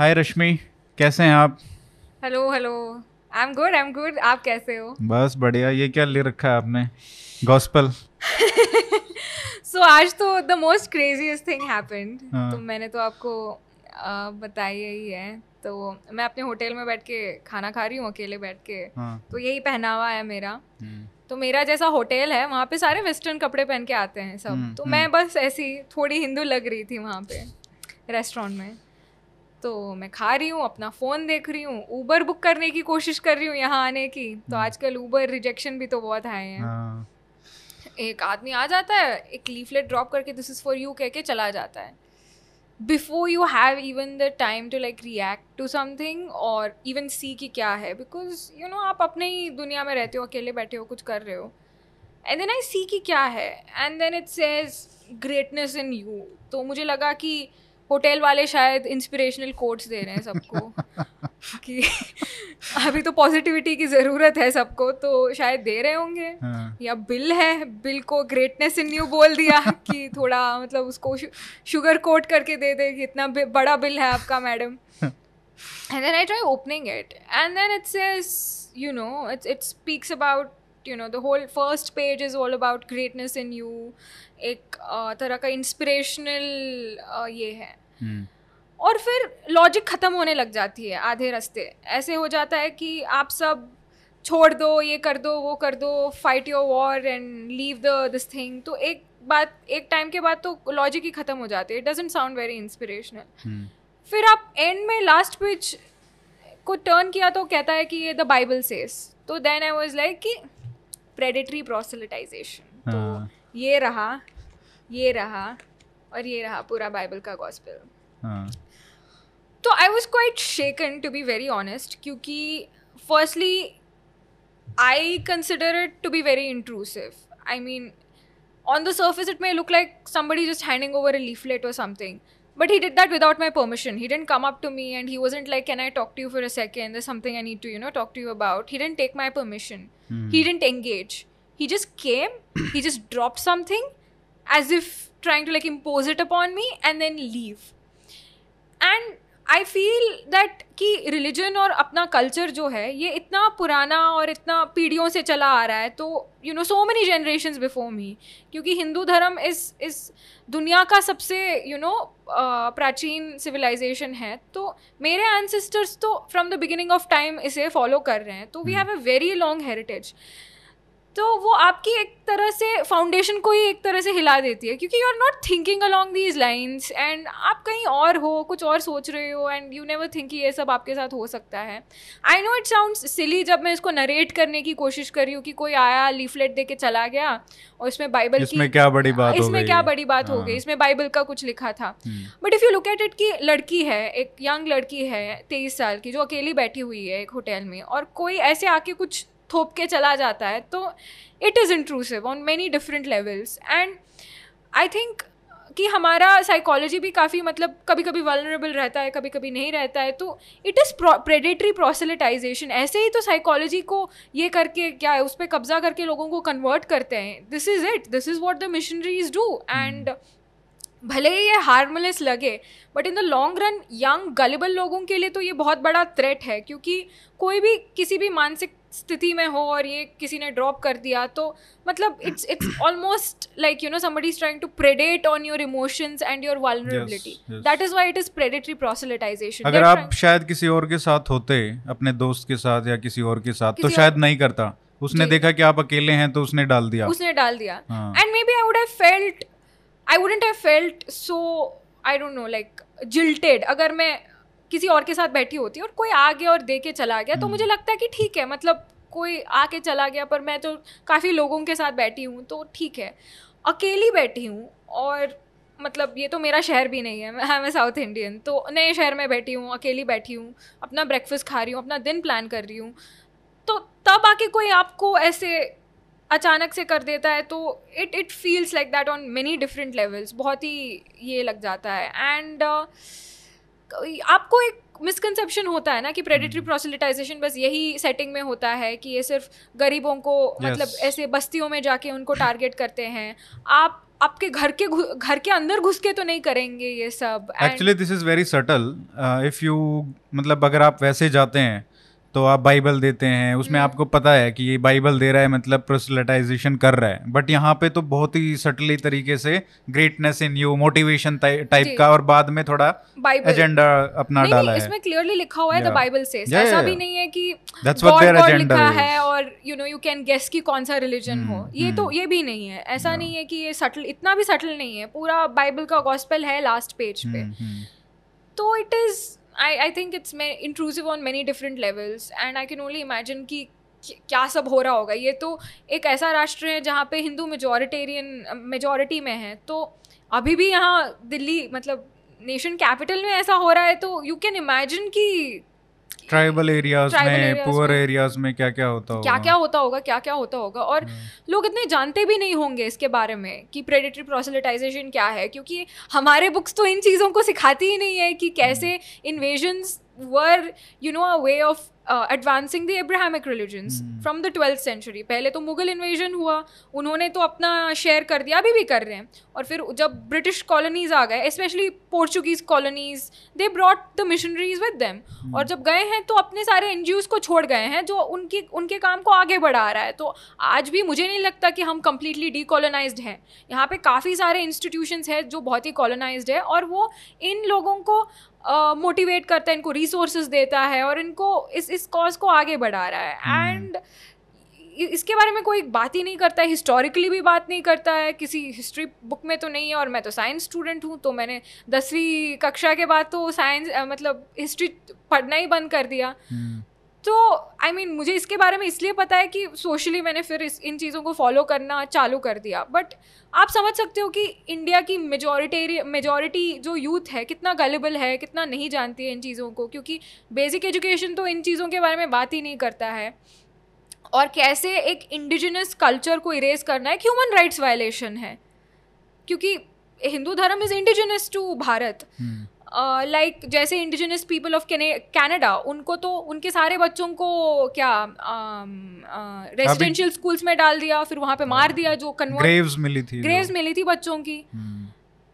हाय रश्मि कैसे हैं आप? Hello hello I am good I am good आप कैसे हो? बस बढ़िया. ये क्या ले रखा है आपने? गॉस्पल सो so, आज तो the most craziest thing happened. तो मैंने तो आपको बताया ही है. तो मैं अपने होटल में बैठ के खाना खा रही हूँ अकेले बैठ के. हाँ. तो यही पहनावा है मेरा. हम्म, तो मेरा जैसा होटल है वहाँ पे सारे वेस्टर्न कपड़े पहन के आते हैं सब. हम्म, तो हम्म। मैं बस ऐसी थोड़ी हिंदू लग रही थी वहाँ पे रेस्टोरेंट में. तो मैं खा रही हूँ अपना फ़ोन देख रही हूँ ऊबर बुक करने की कोशिश कर रही हूँ यहाँ आने की। तो हम्म। आजकल ऊबर रिजेक्शन भी तो बहुत आए हैं। हाँ। एक आदमी आ जाता है एक लीफलेट ड्रॉप करके दिस इज़ फॉर यू कह के चला जाता है। Before you have even the time to like react to something और इवन सी कि क्या है बिकॉज़ यू नो आप अपने ही दुनिया में रहते हो अकेले बैठे हो कुछ कर रहे हो। एंड देन आई सी कि क्या है and then it says greatness in you तो मुझे लगा कि होटल वाले शायद इंस्पिरेशनल कोट्स दे रहे हैं सबको कि अभी तो पॉजिटिविटी की ज़रूरत है सबको तो शायद दे रहे होंगे। हाँ। या बिल है बिल को ग्रेटनेस इन यू बोल दिया कि थोड़ा मतलब उसको शुगर कोट करके दे दे कि इतना बड़ा बिल है आपका madam and then I try opening it, and then it says, you know, it it speaks about you know the whole first page is all about greatness in you, एक uh, तरह का inspirational ये है। और फिर logic ख़त्म होने लग जाती है आधे रास्ते। ऐसे हो जाता है कि आप सब छोड़ दो ये कर दो वो कर दो fight your war and leave the this thing तो एक बात एक टाइम के बाद तो लॉजिक ही ख़त्म हो जाती है। It doesn't sound very inspirational hmm, फिर आप एंड में लास्ट पेज को टर्न किया तो कहता है कि ये द बाइबल सेस तो देन आई वाज लाइक कि प्रेडिटरी प्रोसेलिटाइजेशन तो हाँ। ये रहा ये रहा। और ये रहा पूरा बाइबल का गॉस्पेल हाँ तो I was quite shaken to be very honest क्योंकि firstly I consider it to be very intrusive I mean on the surface it may look like somebody just handing over a leaflet or something but he did that without my permission he didn't come up to me and he wasn't like can i talk to you for a second there's something i need to you know talk to you about he didn't take my permission he didn't engage he just came he just dropped something as if trying to like impose it upon me and then leave. And I feel that कि religion और अपना culture जो है ये इतना पुराना और इतना पीढ़ियों से चला आ रहा है तो you know so many generations before me क्योंकि हिंदू धर्म इस इस दुनिया का सबसे यू नो प्राचीन सिविलाइजेशन है तो मेरे एंसेस्टर्स तो from the beginning of time इसे फॉलो कर रहे हैं तो we have a very long heritage तो वो आपकी एक तरह से फाउंडेशन को ही एक तरह से हिला देती है क्योंकि you are not thinking along these lines and आप कहीं और हो कुछ और सोच रहे हो एंड यू नेवर थिंक कि ये सब आपके साथ हो सकता है। I know it sound silly जब मैं इसको नरेट करने की कोशिश कर रही हूँ कि कोई आया लीफलेट दे के चला गया और इसमें बाइबल की इसमें क्या बड़ी बात हो इसमें क्या बड़ी बात हो हाँ। गई? इसमें बाइबल का कुछ लिखा था। But if you look at it कि लड़की है एक यंग लड़की है तेईस साल की जो अकेली बैठी हुई है एक होटल में और कोई ऐसे आके कुछ थोप के चला जाता है तो it is intrusive on many different levels and I think कि हमारा साइकोलॉजी भी काफ़ी मतलब कभी कभी वलनरेबल रहता है कभी कभी नहीं रहता है तो इट इज़ प्रेडेटरी प्रोसेलिटाइजेशन ऐसे ही तो साइकोलॉजी को ये करके क्या है उस पर कब्जा करके लोगों को कन्वर्ट करते हैं. This is it this is what the missionaries do and भले ही ये हार्मलेस लगे but in the long run young gullible लोगों के लिए तो ये बहुत बड़ा थ्रेट है क्योंकि कोई भी किसी भी मानसिक स्थिति में हो और ये किसी ने ड्रॉप कर दिया तो मतलब it's it's almost like you know somebody is trying to predate on your emotions and your vulnerability. That is why it is predatory proselytization अगर आप शायद किसी और के साथ होते अपने दोस्त के साथ या किसी और के साथ तो शायद नहीं करता। उसने देखा कि आप अकेले हैं तो उसने डाल दिया। उसने डाल दिया। हाँ। and maybe I would have felt I wouldn't have felt so I don't know like jilted. अगर मैं किसी और के साथ बैठी होती और कोई आ गया और दे के चला गया तो हम्म। मुझे लगता है कि ठीक है मतलब कोई आके चला गया पर मैं तो काफ़ी लोगों के साथ बैठी हूँ तो ठीक है अकेली बैठी हूँ और मतलब ये तो मेरा शहर भी नहीं है मैं मैं साउथ इंडियन तो नए शहर में बैठी हूँ अकेली बैठी हूँ अपना ब्रेकफास्ट खा रही हूँ अपना दिन प्लान कर रही हूँ तो तब आके कोई आपको ऐसे अचानक से कर देता है तो it it feels like that on many different levels बहुत ही ये लग जाता है एंड आपको एक मिसकंसेप्शन होता है ना कि प्रेडिटरी प्रोसिलिटाइजेशन बस यही सेटिंग में होता है कि ये सिर्फ़ गरीबों को मतलब ऐसे बस्तियों में जाके उनको टारगेट करते हैं। आप आपके घर के घर के अंदर घुस के तो नहीं करेंगे ये सब। Actually this is very subtle if you मतलब अगर आप वैसे जाते हैं तो आप बाइबल देते हैं उसमें हम्म। आपको पता है कि ये बाइबल दे रहा है मतलब प्रोसलेटाइजेशन कर रहा है। बट यहाँ पे तो बहुत ही सटली तरीके से greatness in you motivation type का और बाद में थोड़ा एजेंडा अपना नहीं डाला नहीं है। इसमें क्लियरली लिखा हुआ है द बाइबल से ऐसा भी नहीं है कि गॉड लिखा is. है और you know you can guess कि कौन सा रिलीजन हो। हम्म, ये तो हम्म। ये भी नहीं है। ऐसा नहीं है कि ये सटल इतना भी सटल नहीं है। पूरा बाइबल का गॉस्पेल है लास्ट पेज पे। हम्म, तो it is I I think it's intrusive on many different levels and I can only imagine कि- क्या सब हो रहा होगा। ये तो एक ऐसा राष्ट्र है जहाँ पे हिंदू मेजोरिटेरियन मेजोरिटी में है। तो अभी भी यहाँ दिल्ली मतलब नेशन कैपिटल में ऐसा हो रहा है तो यू कैन इमेजिन कि ट्राइबल एरियाज़ में पुअर एरियाज़ में। क्या क्या होता होगा? क्या क्या होता होगा क्या क्या होता होगा? और हम्म। लोग इतने जानते भी नहीं होंगे इसके बारे में कि प्रेडिटरी प्रोसेलिटाइजेशन क्या है क्योंकि हमारे बुक्स तो इन चीज़ों को सिखाती ही नहीं है कि कैसे invasions were you know a way of advancing the Abrahamic religions. From the twelfth century पहले तो मुगल इन्वेजन हुआ उन्होंने तो अपना शेयर कर दिया अभी भी कर रहे हैं। और फिर जब ब्रिटिश कॉलोनीज आ गए especially Portuguese colonies they brought the missionaries with them और जब गए हैं तो अपने सारे एन को छोड़ गए हैं जो उनकी उनके काम को आगे बढ़ा रहा है। तो आज भी मुझे नहीं लगता कि हम कम्प्लीटली डीकोलोनाइज्ड हैं। यहाँ पे काफ़ी सारे इंस्टीट्यूशंस हैं जो बहुत ही कॉलोनाइज्ड है और वो इन लोगों को मोटिवेट uh, करता है इनको रिसोर्सेज देता है और इनको इस इस कॉज को आगे बढ़ा रहा है। एंड इसके बारे में कोई बात ही नहीं करता है हिस्टोरिकली भी बात नहीं करता है। किसी हिस्ट्री बुक में तो नहीं है और मैं तो साइंस स्टूडेंट हूँ तो मैंने दसवीं कक्षा के बाद तो साइंस मतलब हिस्ट्री पढ़ना ही बंद कर दिया। हम्म, तो आई I मीन mean, मुझे इसके बारे में इसलिए पता है कि सोशली मैंने फिर इस इन चीज़ों को फॉलो करना चालू कर दिया। बट आप समझ सकते हो कि इंडिया की मेजोरिटेरी मेजोरिटी जो यूथ है कितना गलेबल है कितना नहीं जानती है इन चीज़ों को क्योंकि बेसिक एजुकेशन तो इन चीज़ों के बारे में बात ही नहीं करता है। और कैसे एक इंडिजिनस कल्चर को इरेज करना एक ह्यूमन राइट्स वायलेशन है। क्योंकि हिंदू धर्म is indigenous to Bharat. Hmm, like uh, like, जैसे इंडिजिनस पीपल ऑफ़ कैनेडा उनको तो उनके सारे बच्चों को क्या रेजिडेंशियल uh, स्कूल्स में डाल दिया फिर वहाँ पे मार दिया जो ग्रेव्स मिली थी ग्रेव्स मिली थी बच्चों की। हम्म,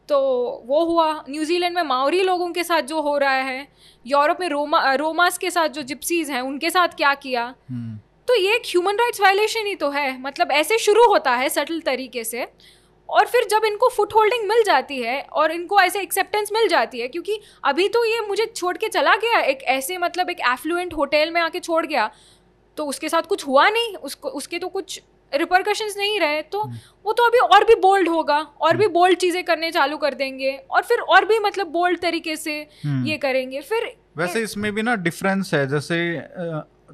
तो वो हुआ। न्यूजीलैंड में माओरी लोगों के साथ जो हो रहा है यूरोप में रोमा रोमास के साथ जो जिप्सीज हैं उनके साथ क्या किया? हम्म, तो ये एक ह्यूमन राइट्स वायलेशन ही तो है। मतलब ऐसे शुरू होता है सटल तरीके से। और फिर जब इनको फुट होल्डिंग मिल जाती है और इनको ऐसे एक्सेप्टेंस मिल जाती है क्योंकि अभी तो ये मुझे छोड़ के चला गया एक ऐसे मतलब एक एफ्लुएंट होटल में आके छोड़ गया तो उसके साथ कुछ हुआ नहीं उसको उसके तो कुछ रिपरकशंस नहीं रहे तो वो तो अभी और भी बोल्ड होगा और भी बोल्ड चीज़ें करने चालू कर देंगे और फिर और भी मतलब बोल्ड तरीके से हम्म। ये करेंगे फिर वैसे इसमें भी ना डिफरेंस है जैसे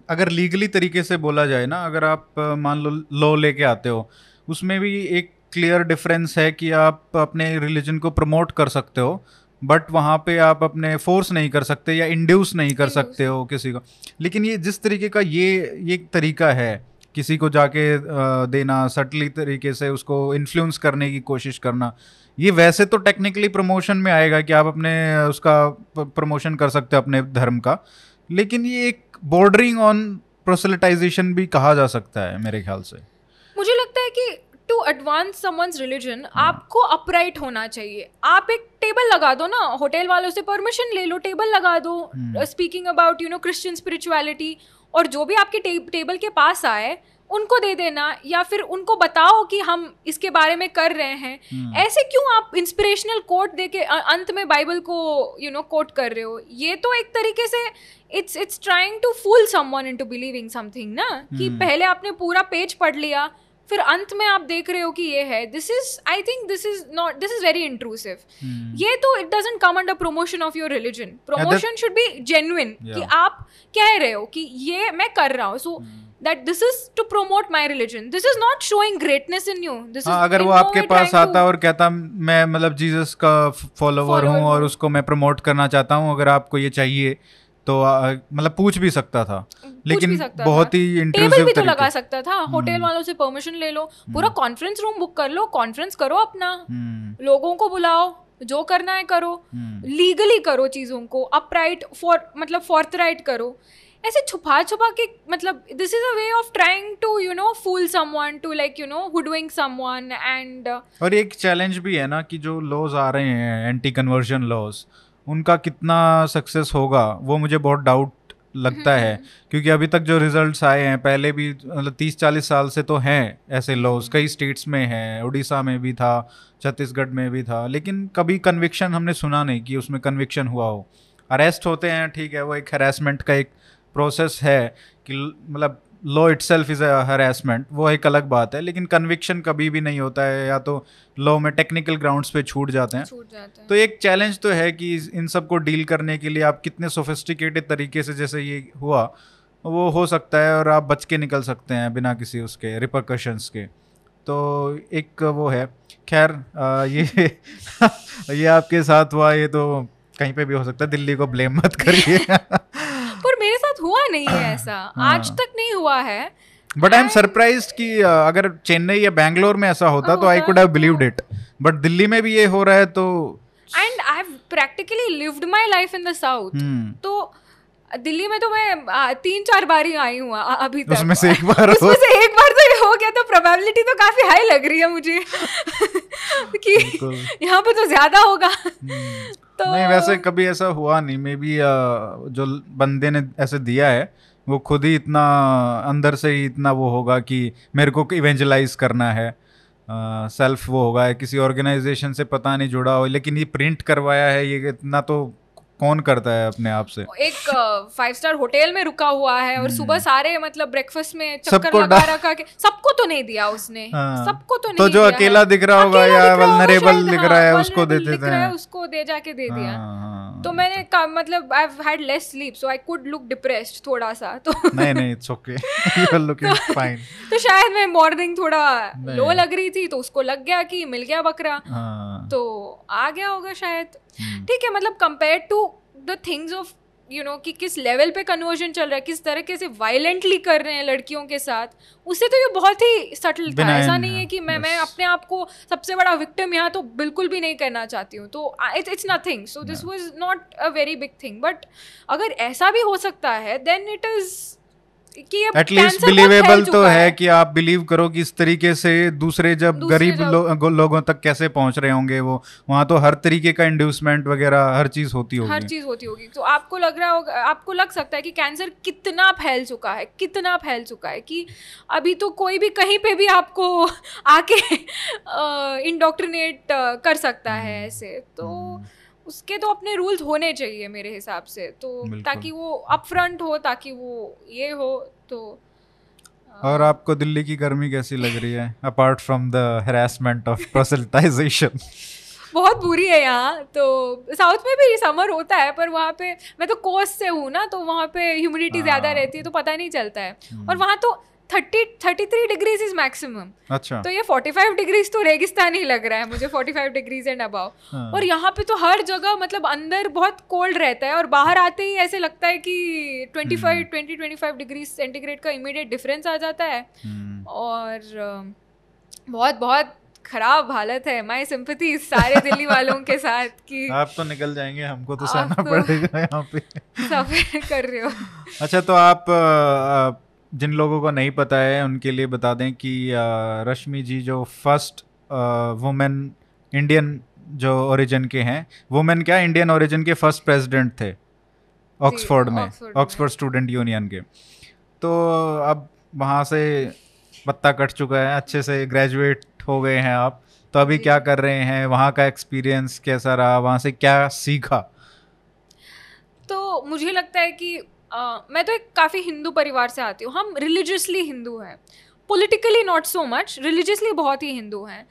अगर लीगली तरीके से बोला जाए ना अगर आप मान लो लॉ लेके आते हो उसमें भी एक क्लियर डिफरेंस है कि आप अपने रिलीजन को प्रमोट कर सकते हो बट वहाँ पे आप अपने फोर्स नहीं कर सकते या इंड्यूस नहीं कर सकते हो किसी को। लेकिन ये जिस तरीके का ये ये एक तरीका है किसी को जाके देना सटली तरीके से उसको इन्फ्लुएंस करने की कोशिश करना ये वैसे तो टेक्निकली प्रमोशन में आएगा कि आप अपने उसका प्रमोशन कर सकते हो अपने धर्म का लेकिन ये एक बॉर्डरिंग ऑन प्रोसेलिटाइजेशन भी कहा जा सकता है मेरे ख्याल से। मुझे लगता है कि टू एडवांस समवंस रिलीजन आपको अपराइट होना चाहिए आप एक टेबल लगा दो ना होटल वालों से परमिशन ले लो टेबल लगा दो। Speaking about you know Christian spirituality और जो भी आपके टे, टेबल के पास आए उनको दे देना या फिर उनको बताओ कि हम इसके बारे में कर रहे हैं हम्म। ऐसे क्यों आप इंस्पिरेशनल कोट दे के अंत में बाइबल को यू नो कोट कर रहे हो ये तो एक तरीके से it's it's trying to fool someone into believing something ना कि हम्म। पहले आपने पूरा पेज पढ़ लिया फिर अंत में आप देख रहे हो कि ये है। This is I think this is not this is very intrusive. ये तो it doesn't come under promotion of your religion promotion should be genuine कि आप कह रहे हो कि ये मैं कर रहा हूँ। So hmm. That this is to promote my religion this is not showing greatness in you this हाँ अगर वो आपके पास आता और कहता मैं मतलब जीसस का फॉलोवर हूँ और उसको मैं प्रमोट करना चाहता हूँ अगर आपको ये चाहिए तो मतलब पूछ भी सकता था। लेकिन बहुत ही टेबल भी तो लगा सकता था। होटल वालों से परमिशन ले लो। पूरा कॉन्फ्रेंस रूम बुक कर लो। कॉन्फ्रेंस करो अपना। हम्म, लोगों को बुलाओ। जो करना है करो। हम्म, लीगली करो चीज़ों को। अपराइट फॉर मतलब फॉर्थराइट करो। ऐसे छुपा छुपा के मतलब this is a way of trying to you know fool someone to like you know hoodwink someone and और एक चैलेंज भी है ना कि जो लॉज आ रहे हैं एंटी कन्वर्जन लॉज उनका कितना सक्सेस होगा वो मुझे बहुत डाउट लगता है। क्योंकि अभी तक जो रिजल्ट्स आए हैं पहले भी मतलब तीस चालीस साल से तो हैं ऐसे लॉज कई स्टेट्स में हैं उड़ीसा में भी था छत्तीसगढ़ में भी था लेकिन कभी कन्विक्शन हमने सुना नहीं कि उसमें कन्विक्शन हुआ हो। अरेस्ट होते हैं ठीक है वो एक हरासमेंट का एक प्रोसेस है कि मतलब law itself is harassment वो एक अलग बात है लेकिन कन्विक्शन कभी भी नहीं होता है या तो लॉ में टेक्निकल ग्राउंड्स पे छूट जाते हैं। छूट जाते हैं। तो एक चैलेंज तो है कि इन सबको डील करने के लिए आप कितने सोफिस्टिकेटेड तरीके से जैसे ये हुआ वो हो सकता है और आप बच के निकल सकते हैं बिना किसी उसके रिपरकशंस के। तो एक वो है खैर ये ये आपके साथ हुआ ये तो कहीं पे भी हो सकता है दिल्ली को ब्लेम मत करिए। हुआ नहीं है ऐसा। हाँ। आज तक नहीं हुआ है। बट आई एम सरप्राइज़ कि अगर चेन्नई या बैंगलोर में ऐसा होता तो I could have believed it but Delhi में भी ये हो रहा है तो and I have practically lived my life in the south तो दिल्ली में तो मैं तीन चार बार ही आई हूँ अभी तक। उसमें से एक बार उसमें से एक बार तो हो गया तो प्रोबेबिलिटी तो काफ़ी हाई लग रही है मुझे। कि। यहाँ पे तो ज़्यादा होगा। हम्म। तो नहीं वैसे कभी ऐसा हुआ नहीं मे बी जो बंदे ने ऐसे दिया है वो खुद ही इतना अंदर से ही इतना वो होगा कि मेरे को इवेंजलाइज करना है सेल्फ uh, वो होगा है किसी ऑर्गेनाइजेशन से पता नहीं जुड़ा हो लेकिन ये प्रिंट करवाया है ये इतना तो कौन करता है अपने आप से? एक फाइव स्टार होटल में रुका हुआ है और सुबह सारे मतलब ब्रेकफास्ट में चक्कर हम्म। लगा रखा के सबको तो नहीं दिया उसने। हाँ। सबको तो नहीं तो जो दिया अकेला दिख रहा होगा या शायद, दिख हाँ, रहा है उसको दे देते है, उसको दे जाके दे दिया। हाँ, हाँ, तो मैंने कहा मतलब I had less sleep so I could look depressed थोड़ा सा तो नहीं नहीं it's okay you are looking fine तो शायद मैं मॉर्निंग थोड़ा लो लग रही थी तो उसको लग गया कि मिल गया बकरा। हाँ। तो आ गया होगा शायद। हम्म। ठीक है मतलब compare to the things of you know कि किस लेवल पे कन्वर्जन चल रहा है किस तरीके से वायलेंटली कर रहे हैं लड़कियों के साथ उससे तो ये बहुत ही सटल था। ऐसा नहीं है कि मैं मैं अपने आप को सबसे बड़ा विक्टिम यहाँ तो बिल्कुल भी नहीं करना चाहती हूँ। तो it's it's nothing so this was not a very big thing but अगर ऐसा भी हो सकता है देन इट इज़ कि एटलीस्ट बिलीवेबल तो है कि आप बिलीव करो कि इस तरीके से दूसरे जब दूसरे गरीब लो, लोगों तक कैसे पहुँच रहे होंगे वो वहाँ तो हर तरीके का इंड्यूसमेंट वगैरह हर चीज़ होती होगी। हर चीज़ होती होगी। तो आपको लग रहा होगा आपको लग सकता है कि कैंसर कितना फैल चुका है कितना फैल चुका है कि अभी तो कोई भी कहीं पे भी आपको आके इंडोक्ट्रिनेट कर सकता है हम्म। ऐसे। तो उसके तो अपने रूल्स होने चाहिए मेरे हिसाब से तो ताकि वो अपफ्रंट हो ताकि वो ये हो तो और आपको दिल्ली की गर्मी कैसी लग रही है apart from the harassment of proselytization बहुत बुरी है यहाँ तो साउथ में भी समर होता है पर वहाँ पे मैं तो कोस्ट से हूँ ना तो वहाँ पे ह्यूमिडिटी ज़्यादा हाँ। रहती है तो पता नहीं चलता है। और वहाँ तो thirty thirty three degrees is maximum अच्छा। तो ये फोर्टी फाइव डिग्रीज तो रेगिस्तान ही लग रहा है मुझे forty five degrees and above. और यहाँ पे तो हर जगह मतलब अंदर बहुत कोल्ड रहता है और बाहर आते ही ऐसे लगता है कि twenty. Five twenty twenty five degree centigrade का इमीडिएट डिफरेंस आ जाता है। हम्म, और बहुत बहुत खराब हालत है। माई सिंपथी सारे दिल्ली वालों के साथ कि आप तो निकल जाएँगे हमको तो सहना पड़ेगा यहाँ पे। सफ़र कर रहे हो। अच्छा तो आप अ, जिन लोगों को नहीं पता है उनके लिए बता दें कि रश्मि जी जो फ़र्स्ट वुमेन इंडियन जो ओरिजिन के हैं वुमेन क्या? इंडियन ओरिजिन के फ़र्स्ट प्रेसिडेंट थे ऑक्सफोर्ड में ऑक्सफोर्ड स्टूडेंट यूनियन के। तो अब वहाँ से पत्ता कट चुका है अच्छे से ग्रेजुएट हो गए हैं आप। तो अभी क्या कर रहे हैं? वहाँ का एक्सपीरियंस कैसा रहा? वहाँ से क्या सीखा? तो मुझे लगता है कि मैं तो एक काफ़ी हिंदू परिवार से आती हूँ। हम रिलीजियसली हिंदू हैं। Politically not so much religiously बहुत ही हिंदू हैं।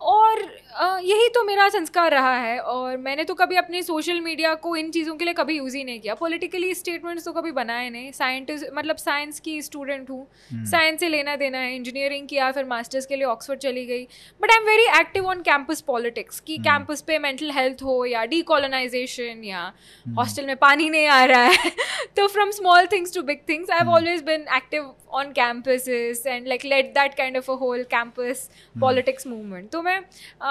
और यही तो मेरा संस्कार रहा है और मैंने तो कभी अपने सोशल मीडिया को इन चीज़ों के लिए कभी यूज़ ही नहीं किया। पॉलिटिकली स्टेटमेंट्स तो कभी बनाए नहीं। साइंटिस्ट मतलब साइंस की स्टूडेंट हूँ। साइंस से लेना देना है। इंजीनियरिंग किया फिर मास्टर्स के लिए ऑक्सफोर्ड चली गई। But I am very active on campus politics कि। कैंपस पे मेंटल हेल्थ हो या डीकोलोनाइजेशन या हॉस्टल में पानी नहीं आ रहा है। तो from small things to big things I have Hmm. Always been active on campuses and like let that kind of a whole campus politics movement तो मैं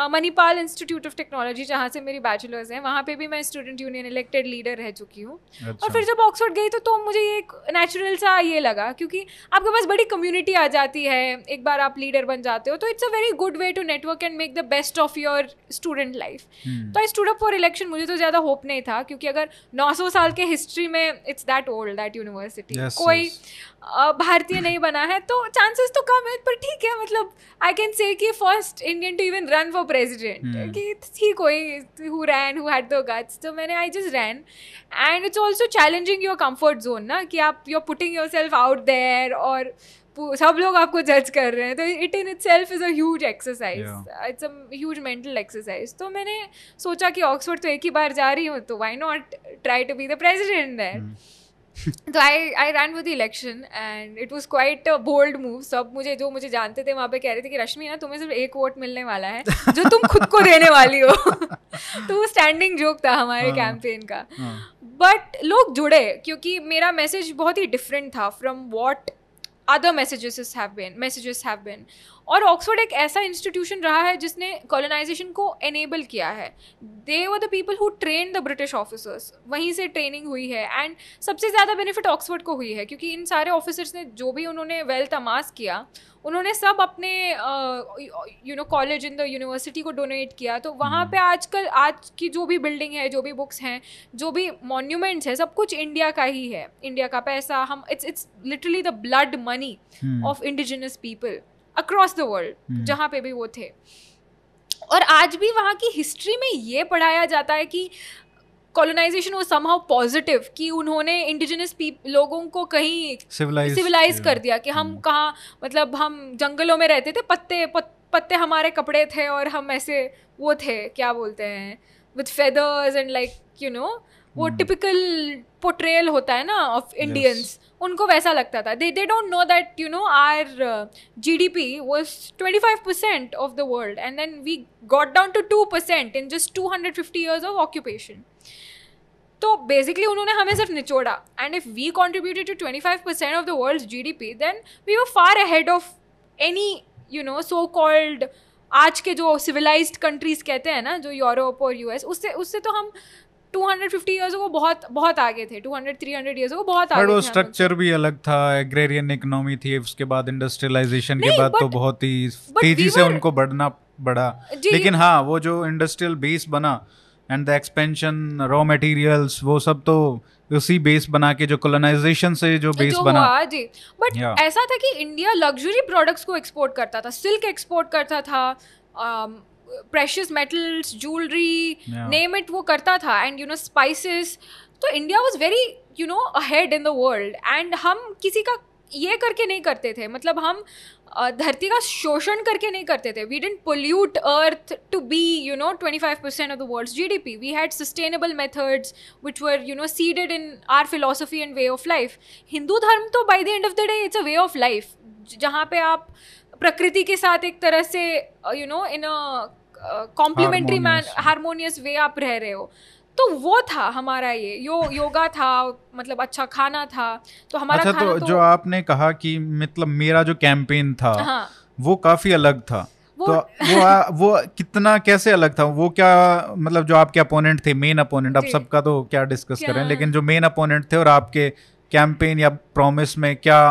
मणिपाल इंस्टीट्यूट ऑफ़ टेक्नोलॉजी जहाँ से मेरी बैचलर्स हैं वहाँ पे भी मैं स्टूडेंट यूनियन इलेक्टेड लीडर रह चुकी हूँ। अच्छा। और फिर जब ऑक्सफोर्ड गई तो तो मुझे ये एक नेचुरल सा ये लगा क्योंकि आपके पास बड़ी कम्युनिटी आ जाती है एक बार आप लीडर बन जाते हो तो it's a very good way to network and make the best of your student life तो I stood up for election मुझे तो ज़्यादा होप नहीं था क्योंकि अगर 900 साल के हिस्ट्री में it's that old that university कोई भारतीय नहीं बना है तो चांसेस तो कम है पर ठीक है मतलब आई कैन से कि first Indian to even run for president Hmm. कि थी कोई who ran who had the guts तो मैंने I just ran and it's also challenging your comfort zone ना कि आप you are putting yourself out there और सब लोग आपको जज कर रहे हैं तो it in itself is a huge exercise it's a huge mental exercise तो मैंने सोचा कि ऑक्सफोर्ड तो एक ही बार जा रही हूँ तो why not try to be the president hmm, तो I I run with election and it was quite a bold move सब मुझे जो मुझे जानते थे वहाँ पे कह रहे थे कि रश्मि ना तुम्हें सिर्फ़ एक वोट मिलने वाला है जो तुम खुद को देने वाली हो। तो वो स्टैंडिंग जोक था हमारे हाँ। कैंपेन का। हाँ, बट लोग जुड़े क्योंकि मेरा मैसेज बहुत ही डिफरेंट था from what other messages have been messages have been और ऑक्सफोर्ड एक ऐसा इंस्टीट्यूशन रहा है जिसने कॉलोनाइजेशन को एनेबल किया है। They were the people who train the British officers वहीं से ट्रेनिंग हुई है एंड सबसे ज़्यादा बेनिफिट ऑक्सफोर्ड को हुई है क्योंकि इन सारे ऑफिसर्स ने जो भी उन्होंने वेल्थ अमास किया उन्होंने सब अपने you know college in the university को डोनेट किया। तो वहाँ पे आजकल आज की जो भी बिल्डिंग है जो भी बुक्स हैं जो भी मॉन्यूमेंट्स है सब कुछ इंडिया का ही है। इंडिया का पैसा हम it's it's literally the blood money hmm, of indigenous people across the world. जहाँ पे भी वो थे और आज भी वहाँ की हिस्ट्री में ये पढ़ाया जाता है कि कॉलोनाइजेशन वो समहाउ पॉजिटिव कि उन्होंने इंडिजिनस लोगों को कहीं सिविलाइज कर दिया कि हम हम्म। कहाँ मतलब हम जंगलों में रहते थे पत्ते पत, पत्ते हमारे कपड़े थे और हम ऐसे वो थे क्या बोलते हैं with feathers and like you know वो। टिपिकल पोट्रेल होता है ना ऑफ़ इंडियंस उनको वैसा लगता था। They they don't know that you know our G D P was twenty five percent of the world and then we got down to two percent in just two hundred fifty years of occupation तो basically उन्होंने हमें सिर्फ़ निचोड़ा। And if we contributed to twenty five percent of the world G D P then we were far ahead of any you know so called आज के जो civilised countries कहते हैं ना, जो यूरोप और यूएस उससे उससे तो हम 250 इयर्स को बहुत बहुत आगे थे 200 300 इयर्स को बहुत आगे वो थे हम लोग। स्ट्रक्चर भी अलग था एग्रेरियन इकोनॉमी थी उसके बाद इंडस्ट्रियलाइजेशन के बाद तो बहुत ही तेज़ी से उनको बढ़ना बढ़ा लेकिन हाँ वो जो इंडस्ट्रियल बेस बना and the expansion raw materials वो सब तो उसी बेस बना के जो कॉलोनाइजेशन से जो बेस जो बना हुआ जी बट Yeah. ऐसा था कि इंडिया लग्जरी प्रोडक्ट्स को एक्सपोर्ट करता था सिल्क एक्सपोर्ट करता था precious metals jewellery name it वो करता था. एंड यू नो स्पाइसेस तो India was very you know ahead in the world and हम किसी का ये करके नहीं करते थे. मतलब हम धरती का शोषण करके नहीं करते थे. We didn't pollute earth to be you know twenty five percent of the world G D P we had sustainable methods which were you know seeded in our philosophy and way of life Hindu धर्म तो by the end of the day it's a way of life जहाँ पे आप प्रकृति के साथ एक तरह से you know in complementary man harmonious way आप रह रहे हो। तो वो था हमारा ये यो योगा था मतलब अच्छा खाना था। तो हमारा अच्छा खाना तो तो जो आपने कहा कि मतलब मेरा जो कैंपेन था हाँ। वो काफ़ी अलग था। वो तो वो आ, वो कितना कैसे अलग था? वो क्या मतलब जो आपके अपोनेंट थे मेन अपोनेंट अब सबका तो क्या डिस्कस करें लेकिन जो मेन अपोनेंट थे और आपके कैंपेन या प्रॉमिस में क्या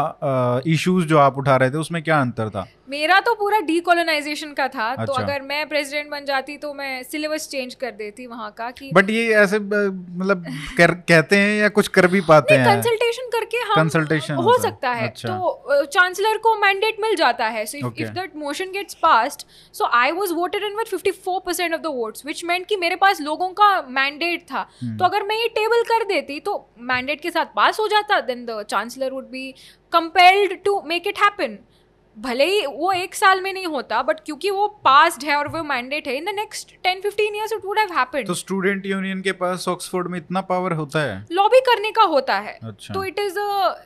इश्यूज़ जो आप उठा रहे थे उसमें क्या अंतर था मेरा तो पूरा डीकोलोनाइजेशन का था अच्छा। तो अच्छा। अगर मैं प्रेसिडेंट बन जाती तो मैं सिलेबस चेंज कर देती वहाँ का कि बट ये ऐसे मतलब कर, कहते हैं या कुछ कर भी पाते हैं कंसल्टेशन करके हम Consultation हो सकता है अच्छा। तो चांसलर को मैंडेट मिल जाता है so if that motion gets passed so I was voted in with 54% of the votes which meant कि मेरे पास लोगों का मैंडेट था हम्म। तो अगर मैं ये टेबल कर देती तो मैंडेट के साथ पास हो जाता then the chancellor would be compelled to make it happen भले ही वो एक साल में नहीं होता बट क्योंकि वो पास्ड है और वो मैंडेट है in the next ten fifteen years it would have happened तो स्टूडेंट यूनियन के पास ऑक्सफोर्ड में इतना पावर होता है? लॉबी करने का होता है। अच्छा। तो it is a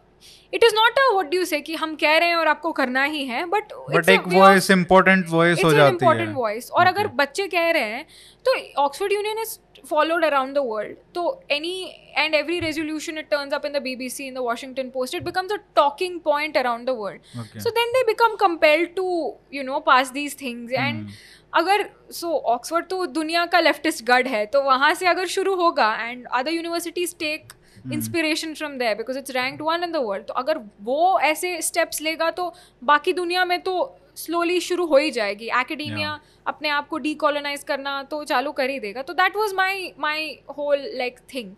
it is not a what do say कि हम कह रहे हैं और आपको करना ही है बट बट एक वॉइस इम्पोर्टेंट वॉइस हो जाती है। वॉइस और अगर बच्चे कह रहे हैं तो Oxford union is followed around the world so any and every resolution it turns up in the bbc in the washington post it becomes a talking point around the world Okay. so then they become compelled to you know pass these things and Hmm. अगर सो Oxford तो दुनिया का leftist गढ़ है तो वहाँ से अगर शुरू होगा and other universities take inspiration from there because it's ranked one in the world तो अगर वो ऐसे स्टेप्स लेगा तो बाकी दुनिया में तो स्लोली शुरू हो ही जाएगी। एकेडेमिया. अपने आप को डीकोलोनाइज करना तो चालू कर ही देगा। तो that was my my whole like thing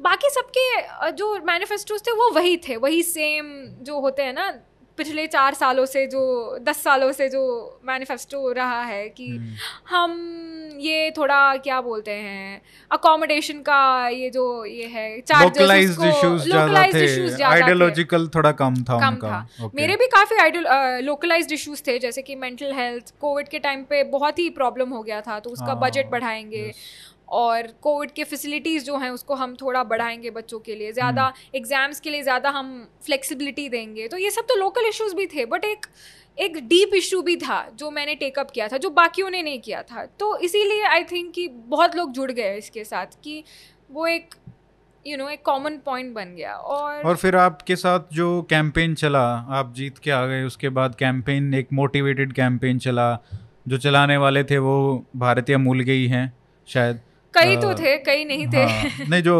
बाकी सबके जो मैनिफेस्टोज थे वो वही थे वही सेम जो होते हैं ना पिछले चार सालों से जो दस सालों से जो मैनिफेस्टो रहा है कि हम्म, हम ये थोड़ा क्या बोलते हैं अकोमोडेशन का ये जो ये है ज़्यादा थे। आइडियोलॉजिकल थोड़ा कम था कम उनका था Okay. मेरे भी काफ़ी लोकलाइज्ड इश्यूज़ थे जैसे कि मेंटल हेल्थ कोविड के टाइम पे बहुत ही प्रॉब्लम हो गया था तो उसका हाँ, बजट बढ़ाएँगे yes. और कोविड के फैसिलिटीज़ जो हैं उसको हम थोड़ा बढ़ाएँगे बच्चों के लिए। ज़्यादा हम्म। एग्ज़ाम्स के लिए ज़्यादा हम फ्लेक्सिबिलिटी देंगे। तो ये सब तो लोकल इश्यूज़ भी थे बट एक एक डीप इशू भी था जो मैंने टेकअप किया था जो बाकियों ने नहीं किया था। तो इसीलिए आई थिंक कि बहुत लोग जुड़ गए इसके साथ कि वो एक यू you नो know, एक कॉमन पॉइंट बन गया और और फिर आपके साथ जो कैंपेन चला आप जीत के आ गए उसके बाद कैंपेन एक मोटिवेटेड कैंपेन चला जो चलाने वाले थे वो भारतीय मूल के ही हैं शायद। कई तो थे कई नहीं थे। हाँ, नहीं जो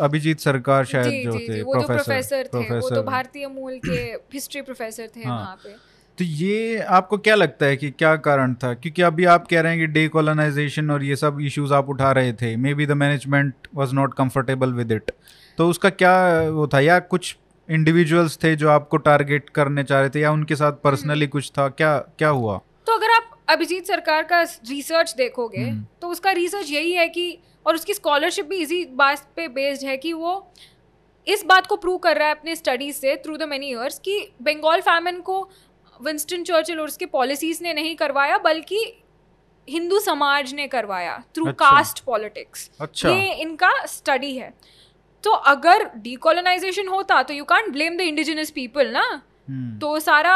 अभिजीत सरकार शायद जी जो जी थे वो जो प्रोफेसर थे प्रोफेसर, वो तो भारतीय मूल के हिस्ट्री प्रोफेसर थे हाँ। वहाँ पे। तो ये आपको क्या लगता है कि क्या कारण था? क्योंकि अभी आप कह रहे हैं कि डे कॉलोनाइजेशन और ये सब इश्यूज़ आप उठा रहे थे maybe the management was not comfortable with it तो उसका क्या वो था? या कुछ इंडिविजुअल्स थे जो आपको टारगेट करने चाह रहे थे या उनके साथ पर्सनली कुछ था? क्या क्या हुआ? तो अगर आप अभिजीत सरकार का रिसर्च देखोगे हम्म। तो उसका रिसर्च यही है कि और उसकी स्कॉलरशिप भी इसी बात पे बेस्ड है कि वो इस बात को प्रूव कर रहा है अपने स्टडीज़ से थ्रू द मेनी ईयर्स कि बंगाल फैमिन को विंस्टन चर्चिल और उसके पॉलिसीज़ ने नहीं करवाया बल्कि हिंदू समाज ने करवाया थ्रू अच्छा। कास्ट पॉलिटिक्स अच्छा। ये इनका स्टडी है। तो अगर डीकोलोनाइजेशन होता तो you can't blame the indigenous people ना। हम्म, तो सारा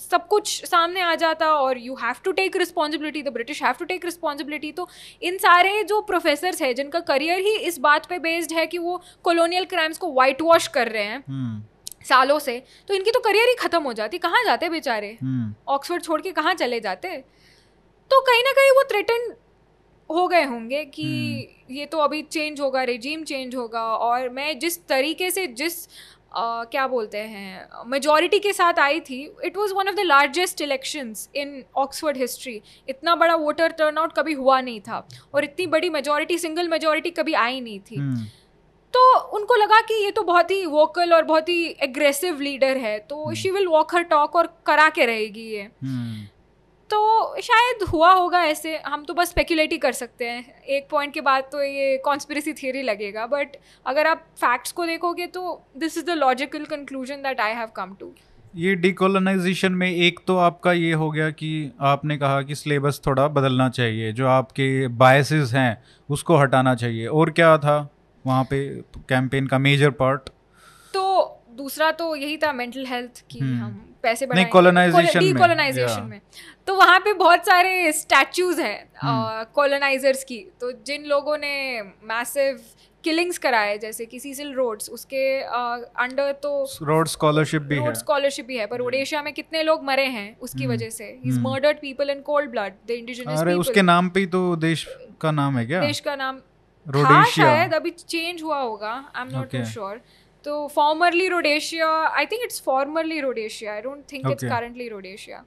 सब कुछ सामने आ जाता और you have to take responsibility the British have to take responsibility तो इन सारे जो प्रोफेसर्स हैं जिनका करियर ही इस बात पे बेस्ड है कि वो कॉलोनियल क्राइम्स को वाइट वॉश कर रहे हैं हम्म, सालों से तो इनकी तो करियर ही खत्म हो जाती। कहाँ जाते बेचारे? हम्म, ऑक्सफोर्ड छोड़ के कहाँ चले जाते? तो कहीं ना कहीं वो थ्रेटन हो गए होंगे कि ये तो अभी चेंज होगा रेजीम चेंज होगा और मैं जिस तरीके से जिस क्या बोलते हैं मेजॉरिटी के साथ आई थी। It was one of the largest elections in Oxford history इतना बड़ा वोटर टर्नआउट कभी हुआ नहीं था और इतनी बड़ी मेजॉरिटी सिंगल मेजॉरिटी कभी आई नहीं थी। हम्म, तो उनको लगा कि ये तो बहुत ही वोकल और बहुत ही एग्रेसिव लीडर है तो she will walk her talk और करा के रहेगी ये। हम्म, तो शायद हुआ होगा ऐसे हम तो बस स्पेकुलेट ही कर सकते हैं। एक पॉइंट के बाद तो ये कॉन्स्परेसी थियरी लगेगा बट अगर आप फैक्ट्स को देखोगे तो this is the logical conclusion that I have come to ये डिकोलोनाइजेशन में एक तो आपका ये हो गया कि आपने कहा कि सिलेबस थोड़ा बदलना चाहिए जो आपके बायसेस हैं उसको हटाना चाहिए। और क्या था वहाँ पे कैंपेन का मेजर पार्ट तो दूसरा तो यही था मेंटल हेल्थ की। हम पैसे नहीं, में, कॉलोनाइजेशन yeah. में। तो वहाँ पे बहुत सारे स्टैचूज हैं कॉलोनाइजर्स की। तो जिन लोगों ने मैसिव किलिंग्स कराए जैसे कि सीसिल रोड्स उसके अंडर तो रोड स्कॉलरशिप भी है। रोड स्कॉलरशिप भी है पर ओडिशा में कितने लोग मरे हैं उसकी हम्म, वजह से। Is. Murdered people in cold blood the indigenous अरे उसके नाम पे ही तो देश का नाम है क्या? देश का नाम रोडेशिया शायद अभी चेंज हुआ होगा I am not sure So formerly Rhodesia, I think it's formerly Rhodesia. I don't think it's currently Rhodesia.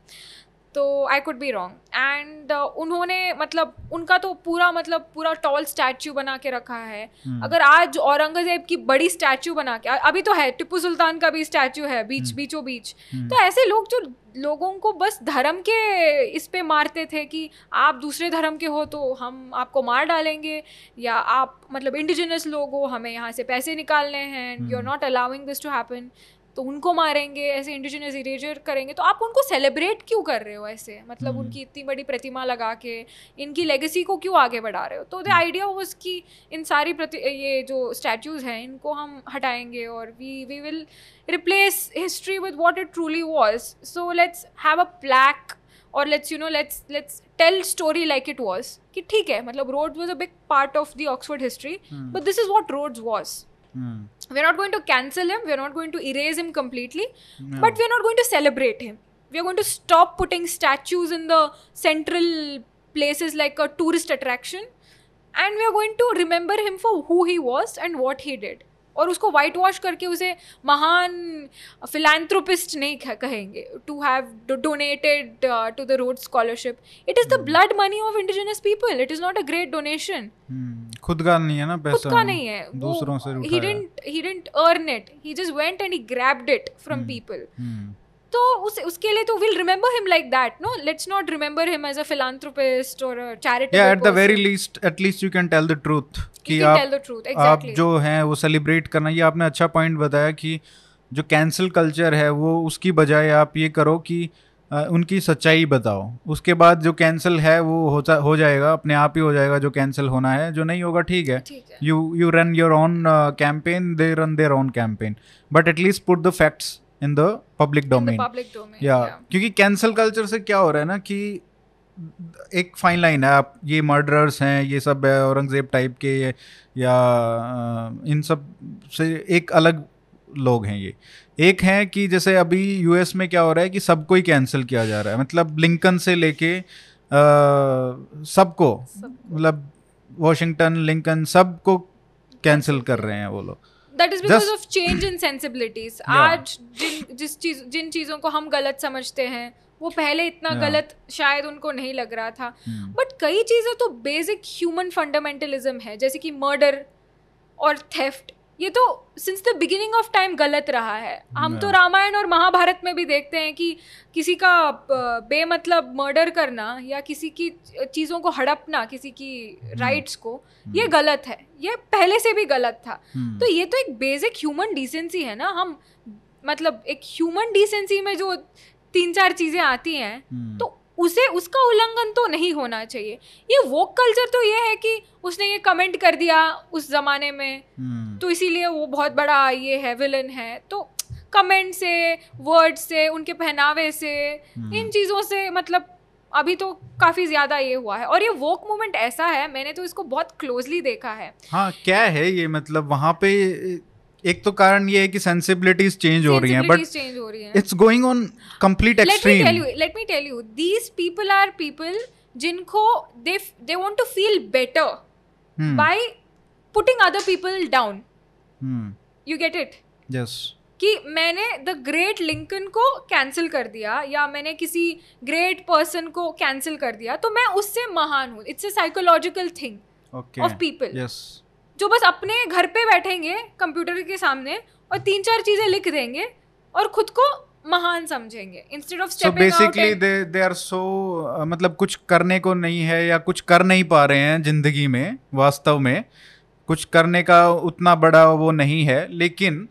तो I could be wrong and उन्होंने मतलब उनका तो पूरा मतलब पूरा टॉल स्टैचू बना के रखा है। हम्म, अगर आज औरंगज़ेब की बड़ी स्टैचू बना के अभी तो है टिप्पू सुल्तान का भी स्टैचू है बीच हम्म। बीचों बीच। हम्म, तो ऐसे लोग जो लोगों को बस धर्म के इस पे मारते थे कि आप दूसरे धर्म के हो तो हम आपको मार डालेंगे या आप मतलब इंडिजिनस लोग हो हमें यहाँ से पैसे निकालने हैं you are. Not allowing this to happen तो उनको मारेंगे ऐसे इंडिजिनस इरेजर करेंगे तो आप उनको सेलिब्रेट क्यों कर रहे हो ऐसे? मतलब हम्म। उनकी इतनी बड़ी प्रतिमा लगा के इनकी लेगेसी को क्यों आगे बढ़ा रहे हो? तो द आइडिया वाज कि इन सारी प्रति ये जो स्टैचूज हैं इनको हम हटाएँगे और we we will replace history with what it truly was so let's have a plaque और let's you know let's let's tell story like it was कि ठीक है मतलब Rhodes was a big part of the Oxford history but this is what Rhodes was we're not going to cancel him. We're not going to erase him completely. Yeah. but we're not going to celebrate him. We are going to stop putting statues in the central places like a tourist attraction. And we are going to remember him for who he was and what he did और उसको white wash करके उसे महान philanthropist नहीं कहेंगे। To have donated to the Rhodes scholarship it is the blood money of indigenous people it is not a great donation खुद का नहीं है ना पैसा। खुद का नहीं है। दूसरों से ही didn't he didn't earn it he just went and he grabbed it from people तो उस उसके लिए तो will remember him like that no let's not remember him as a philanthropist और अ चैरिटेबल या at the very least at least you can tell the truth कि आप exactly. आप जो हैं वो सेलिब्रेट करना ये आपने अच्छा पॉइंट बताया कि जो कैंसिल कल्चर है वो उसकी बजाय आप ये करो कि आ, उनकी सच्चाई बताओ। उसके बाद जो कैंसिल है वो होता हो जाएगा अपने आप ही हो जाएगा जो कैंसिल होना है। जो नहीं होगा ठीक है। You you run your own campaign they run their own campaign but at least put the facts in the public domain या क्योंकि कैंसिल कल्चर से क्या हो रहा है ना कि एक फाइन लाइन है आप ये मर्डरर्स हैं ये सब है औरंगज़ेब टाइप के या इन सबसे एक अलग लोग हैं ये। एक हैं कि जैसे अभी यूएस में क्या हो रहा है कि सबको ही कैंसिल किया जा रहा है। मतलब लिंकन से लेके सबको मतलब वॉशिंगटन लिंकन सबको कैंसिल कर रहे हैं वो लोग। That is because of change in sensibilities आज जिन जिस चीज़ जिन चीज़ों को हम गलत समझते हैं वो पहले इतना yeah. गलत शायद उनको नहीं लग रहा था बट hmm. कई चीज़ें तो बेसिक ह्यूमन फंडामेंटलिज्म है जैसे कि मर्डर और थेफ्ट ये तो since the beginning of time गलत रहा है हम तो रामायण और महाभारत में भी देखते हैं कि किसी का बेमतलब मर्डर करना या किसी की चीज़ों को हड़पना किसी की राइट्स hmm. को ये hmm. गलत है ये पहले से भी गलत था तो ये तो एक बेसिक ह्यूमन डिसेंसी है ना हम मतलब एक ह्यूमन डिसेंसी में जो तीन चार चीज़ें आती हैं। तो उसे उसका उल्लंघन तो नहीं होना चाहिए। ये वोक कल्चर तो ये है कि उसने ये कमेंट कर दिया उस जमाने में। हम्म। तो इसीलिए वो बहुत बड़ा ये है विलन है। तो कमेंट से वर्ड से उनके पहनावे से हम्म। इन चीज़ों से मतलब अभी तो काफ़ी ज़्यादा ये हुआ है। और ये वोक मूवमेंट ऐसा है मैंने तो इसको बहुत क्लोजली देखा है। हाँ क्या है ये मतलब वहाँ पे एक तो कारण ये है कि सेंसिबिलिटीज चेंज हो रही हैं but it's going on complete extreme let me tell you these people are people जिनको they they want to feel better by putting other people down you get it yes कि मैंने the great Lincoln को cancel कर दिया या मैंने किसी great person को कैंसिल कर दिया तो मैं उससे महान हूँ। It's a psychological thing of people yes जो बस अपने घर पे बैठेंगे कंप्यूटर के सामने और तीन चार चीज़ें लिख देंगे और खुद को महान समझेंगे instead of so basically they they are so मतलब कुछ करने को नहीं है या कुछ कर नहीं पा रहे हैं ज़िंदगी में वास्तव में कुछ करने का उतना बड़ा वो नहीं है लेकिन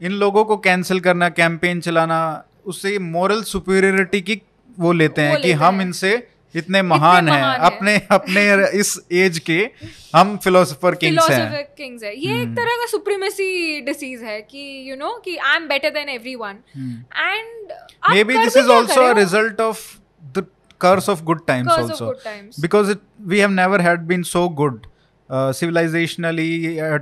इन लोगों को कैंसिल करना कैंपेन चलाना उससे मॉरल सुपीरियरिटी की वो लेते हैं कि हम इनसे इतने महान हैं। अपने अपने इस एज के हम फिलोसोफर किंग्स हैं। किंग्स है। ये एक hmm. तरह का सुप्रीमेसी डिसीज है कि यू नो कि I am better than everyone and maybe this is also a result of the curse of good times also because we have never had been so good civilizationally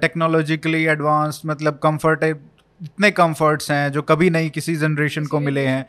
technologically advanced मतलब comfort इतने comforts हैं जो कभी नहीं किसी generation को मिले हैं।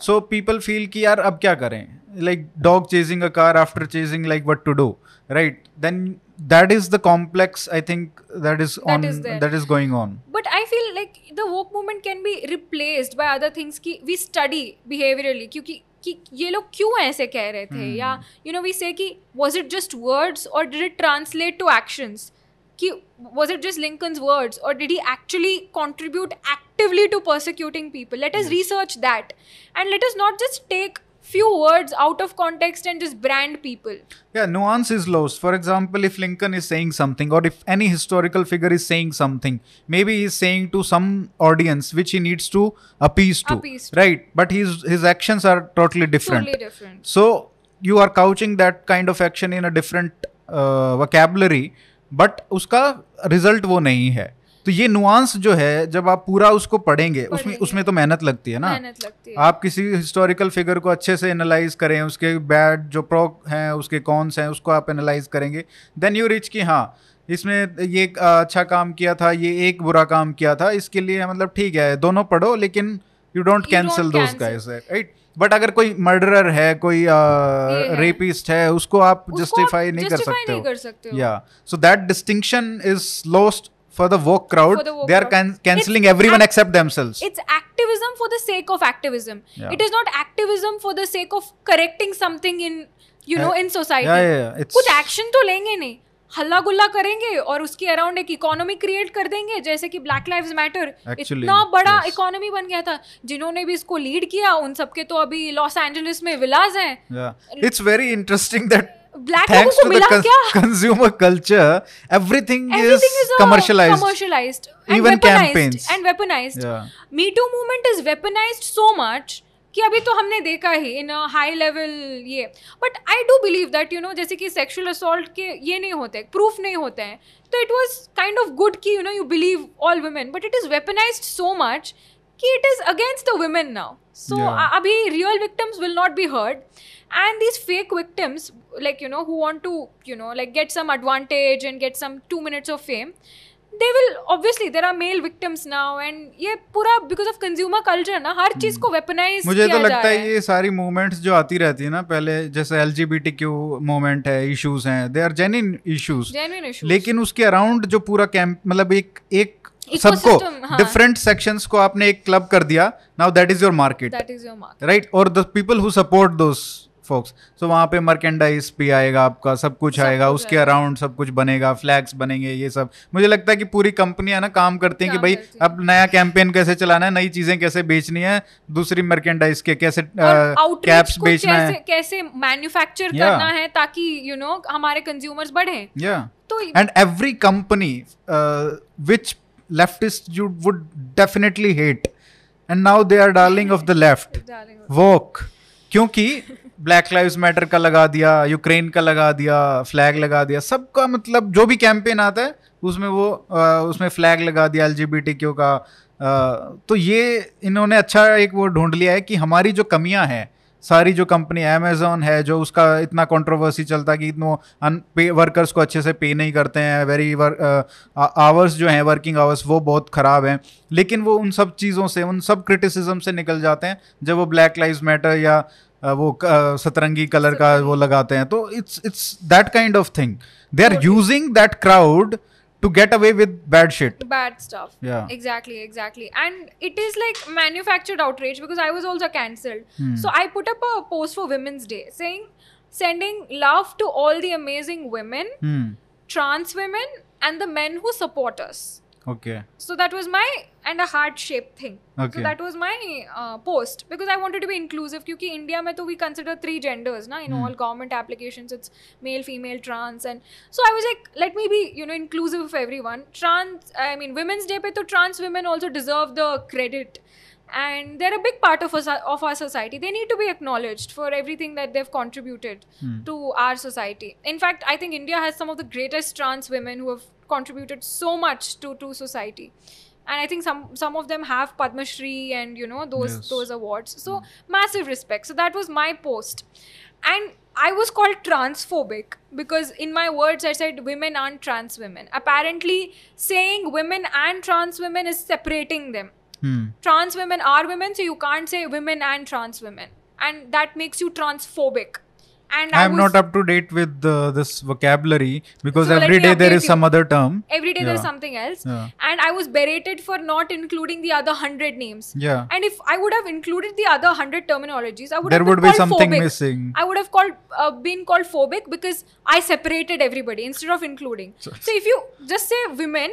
सो पीपल फील कि यार अब क्या करें? like dog chasing a car after chasing like what to do right then that is the complex i think that is on that is, that is going on but i feel like the woke movement can be replaced by other things ki we study behaviorally क्योंकि कि ये लोग क्यों ऐसे कह रहे थे या यू नो वी से कि वाज इट जस्ट वर्ड्स और did it translate to actions कि was it just Lincoln's words or did he actually contribute actively to persecuting people? Let us yes. research that and let us not just take few words out of context and just brand people. Yeah, nuance is lost. For example, if Lincoln is saying something or if any historical figure is saying something, maybe he's saying to some audience which he needs to appease to. Appease to. Right. But his his actions are totally different. Totally different. So you are couching that kind of action in a different uh, vocabulary, but उसका result वो नहीं है तो ये nuance जो है जब आप पूरा उसको पढ़ेंगे उसमें उसमें तो मेहनत लगती है ना। मेहनत लगती है। आप किसी हिस्टोरिकल फिगर को अच्छे से एनालाइज करें उसके बैड जो प्रो हैं उसके कॉन्स हैं उसको आप एनालाइज करेंगे देन यू रिच कि हाँ इसमें ये अच्छा काम किया था ये एक बुरा काम किया था इसके लिए मतलब ठीक है दोनों पढ़ो लेकिन you don't cancel those guys right but अगर कोई मर्डरर है कोई। रेपिस्ट है। उसको आप जस्टिफाई नहीं कर सकते हो। या so that distinction is lost for the woke crowd the woke they are can- canceling It's everyone act- except themselves it's activism for the sake of activism Yeah. it is not activism for the sake of correcting something in you know in society yeah, yeah, yeah. It's, कुछ action तो लेंगे नहीं हल्ला गुल्ला करेंगे और उसके around एक इकोनॉमी क्रिएट कर देंगे जैसे कि ब्लैक लाइव्स मैटर Actually, इतना बड़ा yes. इकोनॉमी बन गया था जिन्होंने भी इसको लीड किया उन सबके तो अभी लॉस एंजलिस में विलाज हैं yeah it's very interesting that black लोगों को मिला क्या consumer culture everything, everything is, is a commercialized commercialized and Even weaponized campaigns. and weaponized Yeah. me too movement is weaponized so much कि अभी तो हमने देखा ही इन हाई लेवल ये but I do believe that you know जैसे कि sexual assault के ये नहीं होते प्रूफ नहीं होते हैं तो it was kind of good कि you know you believe all women but it is weaponized so much कि it is against the women now so. अभी real victims will not be heard and these fake victims like you know who want to you know like get some advantage and get some 2 minutes of fame they will obviously there are male victims now and ये पूरा because of consumer culture ना हर चीज़ को weaponize मुझे तो जा लगता है ये सारी मूवमेंट्स जो आती रहती है ना पहले जैसे एल क्यू मूवमेंट है इश्यूज़ हैं दे आर जेन्युइन इश्यूज़ लेकिन उसके अराउंड जो पूरा कैंप मतलब एक एक सबको हाँ। डिफरेंट सेक्शंस को आपने एक क्लब कर दिया now that is your market that is your mark right और the people who support those folks so वहाँ पे मर्केंडाइज भी आएगा आपका सब कुछ सब आएगा कुछ उसके। अराउंड सब कुछ बनेगा फ्लैग्स बनेंगे ये सब। मुझे लगता है कि पूरी कंपनियाँ ना काम करती हैं कि भाई अब नया कैंपेन कैसे चलाना है नई चीज़ें कैसे बेचनी है दूसरी मर्केंडाइज के कैसे कैप्स बेचना है। कैसे मैन्युफैक्चर करना है ताकि यू नो हमारे कंज्यूमर्स बढ़े। या तो and every company uh, which leftists you would definitely hate and now they are darling of the left. Woke. क्योंकि ब्लैक लाइव मैटर का लगा दिया यूक्रेन का लगा दिया फ्लैग लगा दिया सबका मतलब जो भी कैंपेन आता है उसमें वो अ, उसमें फ्लैग लगा दिया एल का। अ, तो ये इन्होंने अच्छा एक वो ढूंढ लिया है कि हमारी जो कमियाँ हैं सारी जो कंपनी अमेजोन है जो उसका इतना कंट्रोवर्सी चलता है कि इतनो वर्कर्स को अच्छे से पे नहीं करते हैं वेरी आवर्स जो हैं वर्किंग आवर्स वो बहुत ख़राब हैं। लेकिन वो उन सब चीज़ों से उन सब क्रिटिसिज्म से निकल जाते हैं जब वो ब्लैक लाइव मैटर या वो सतरंगी कलर का वो लगाते हैं तो it's it's that kind of thing they are using that crowd to get away with bad shit bad stuff Yeah. exactly exactly and it is like manufactured outrage because i was also cancelled Hmm. so i put up a post for women's day saying sending love to all the amazing women hmm. trans women and the men who support us Okay. So that was my and a heart shaped thing. Okay. So that was my uh, post because I wanted to be inclusive because in India mein we consider three genders na in mm. all government applications it's male female trans and so I was like let me be you know inclusive of everyone trans I mean women's day pe to trans women also deserve the credit and they're a big part of us of our society they need to be acknowledged for everything that they've contributed hmm. to our society in fact i think india has some of the greatest trans women who have contributed so much to to society. And i think some some of them have padma shri and you know those Yes. those awards. So hmm. massive respect. So that was my post. And i was called transphobic because in my words i said women aren't trans women. Apparently saying women and trans women is separating them. Hmm. Trans women are women so you can't say women and trans women. And that makes you transphobic and I I'm was, not up to date with uh, this vocabulary because So every day there is you. some other term. every day there's something else Yeah. and i was berated for not including the other 100 names Yeah. and if i would have included the other 100 terminologies i would There have would be called something phobic. missing. i would have called uh, been called phobic because i separated everybody instead of including so, if you just say women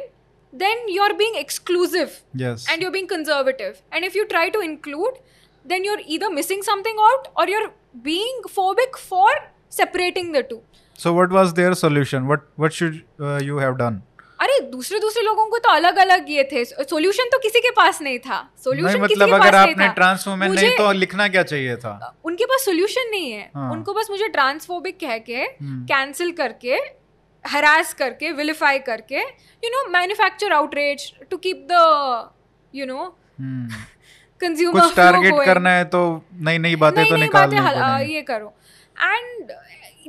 then you're being exclusive Yes. and you're being conservative and if you try to include then you're either missing something out or you're being phobic for separating the two so what was their solution? What what should uh, you have done? अरे दूसरे दूसरे लोगों को तो अलग अलग ये थे सॉल्यूशन तो किसी के पास नहीं था सॉल्यूशन किसी मतलब के अगर पास नहीं आपने था ट्रांस वुमेन नहीं तो लिखना क्या चाहिए था उनके पास सोल्यूशन नहीं है हाँ। उनको बस मुझे ट्रांसफोबिक कह के हम्म। कैंसिल करके हरास करके विलिफाई करके you know manufacture outreach to keep the you know hmm. Consumer कुछ टारगेट करना है तो नई नई बातें तो निकाल निकालनी बातें ये करो। And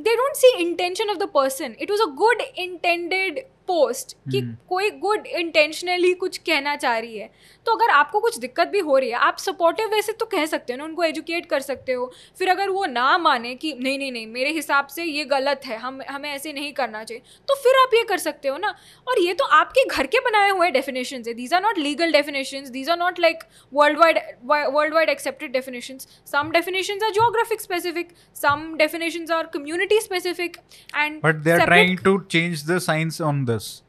they don't see intention of the person it was a good intended post कि हम्म। कोई गुड इंटेंशनली कुछ कहना चाह रही है। तो अगर आपको कुछ दिक्कत भी हो रही है आप सपोर्टिव वैसे तो कह सकते हो ना उनको एजुकेट कर सकते हो। फिर अगर वो ना माने कि नहीं नहीं नहीं मेरे हिसाब से ये गलत है हम हमें ऐसे नहीं करना चाहिए तो फिर आप ये कर सकते हो ना। और ये तो आपके घर के बनाए हुए डेफिनेशन है। These are not legal definition these are not like world wide world wide accepted definition some definition are geographic specific some definitions are community specific and but they are separate- trying to change the science on this.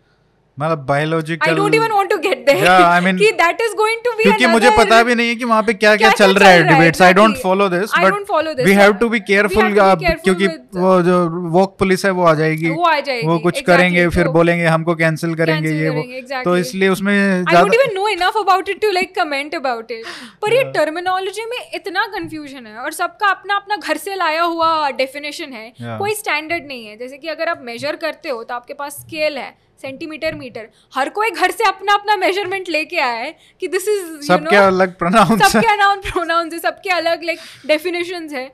Biological. I don't even want to get there. Yeah, I mean- कि that is going to be क्योंकि मुझे पता भी नहीं है कि वहाँ पे क्या क्या क्या-क्या चल रहा है debates I don't follow this I don't follow but this, we have to be We careful have to be careful क्योंकि वो जो वॉक पुलिस है वो आ जाएगी। वो आ जाएगी, वो कुछ करेंगे फिर तो- बोलेंगे हमको कैंसिल करेंगे ये वो। तो इसलिए उसमें I don't ज़्यादा even know enough about it to like comment about it. पर ये टर्मिनोलॉजी में इतना कंफ्यूजन है और सबका अपना अपना घर से लाया हुआ डेफिनेशन है कोई स्टैंडर्ड नहीं है। जैसे कि अगर आप मेजर करते हो तो आपके पास स्केल है सेंटीमीटर मीटर हर कोई घर से अपना अपना मेज़रमेंट लेके आया है कि दिस इज़ सबके अलग प्रोनाउंस सबके अनाउन प्रोनाउंस है सबके अलग लाइक डेफिनेशंस है।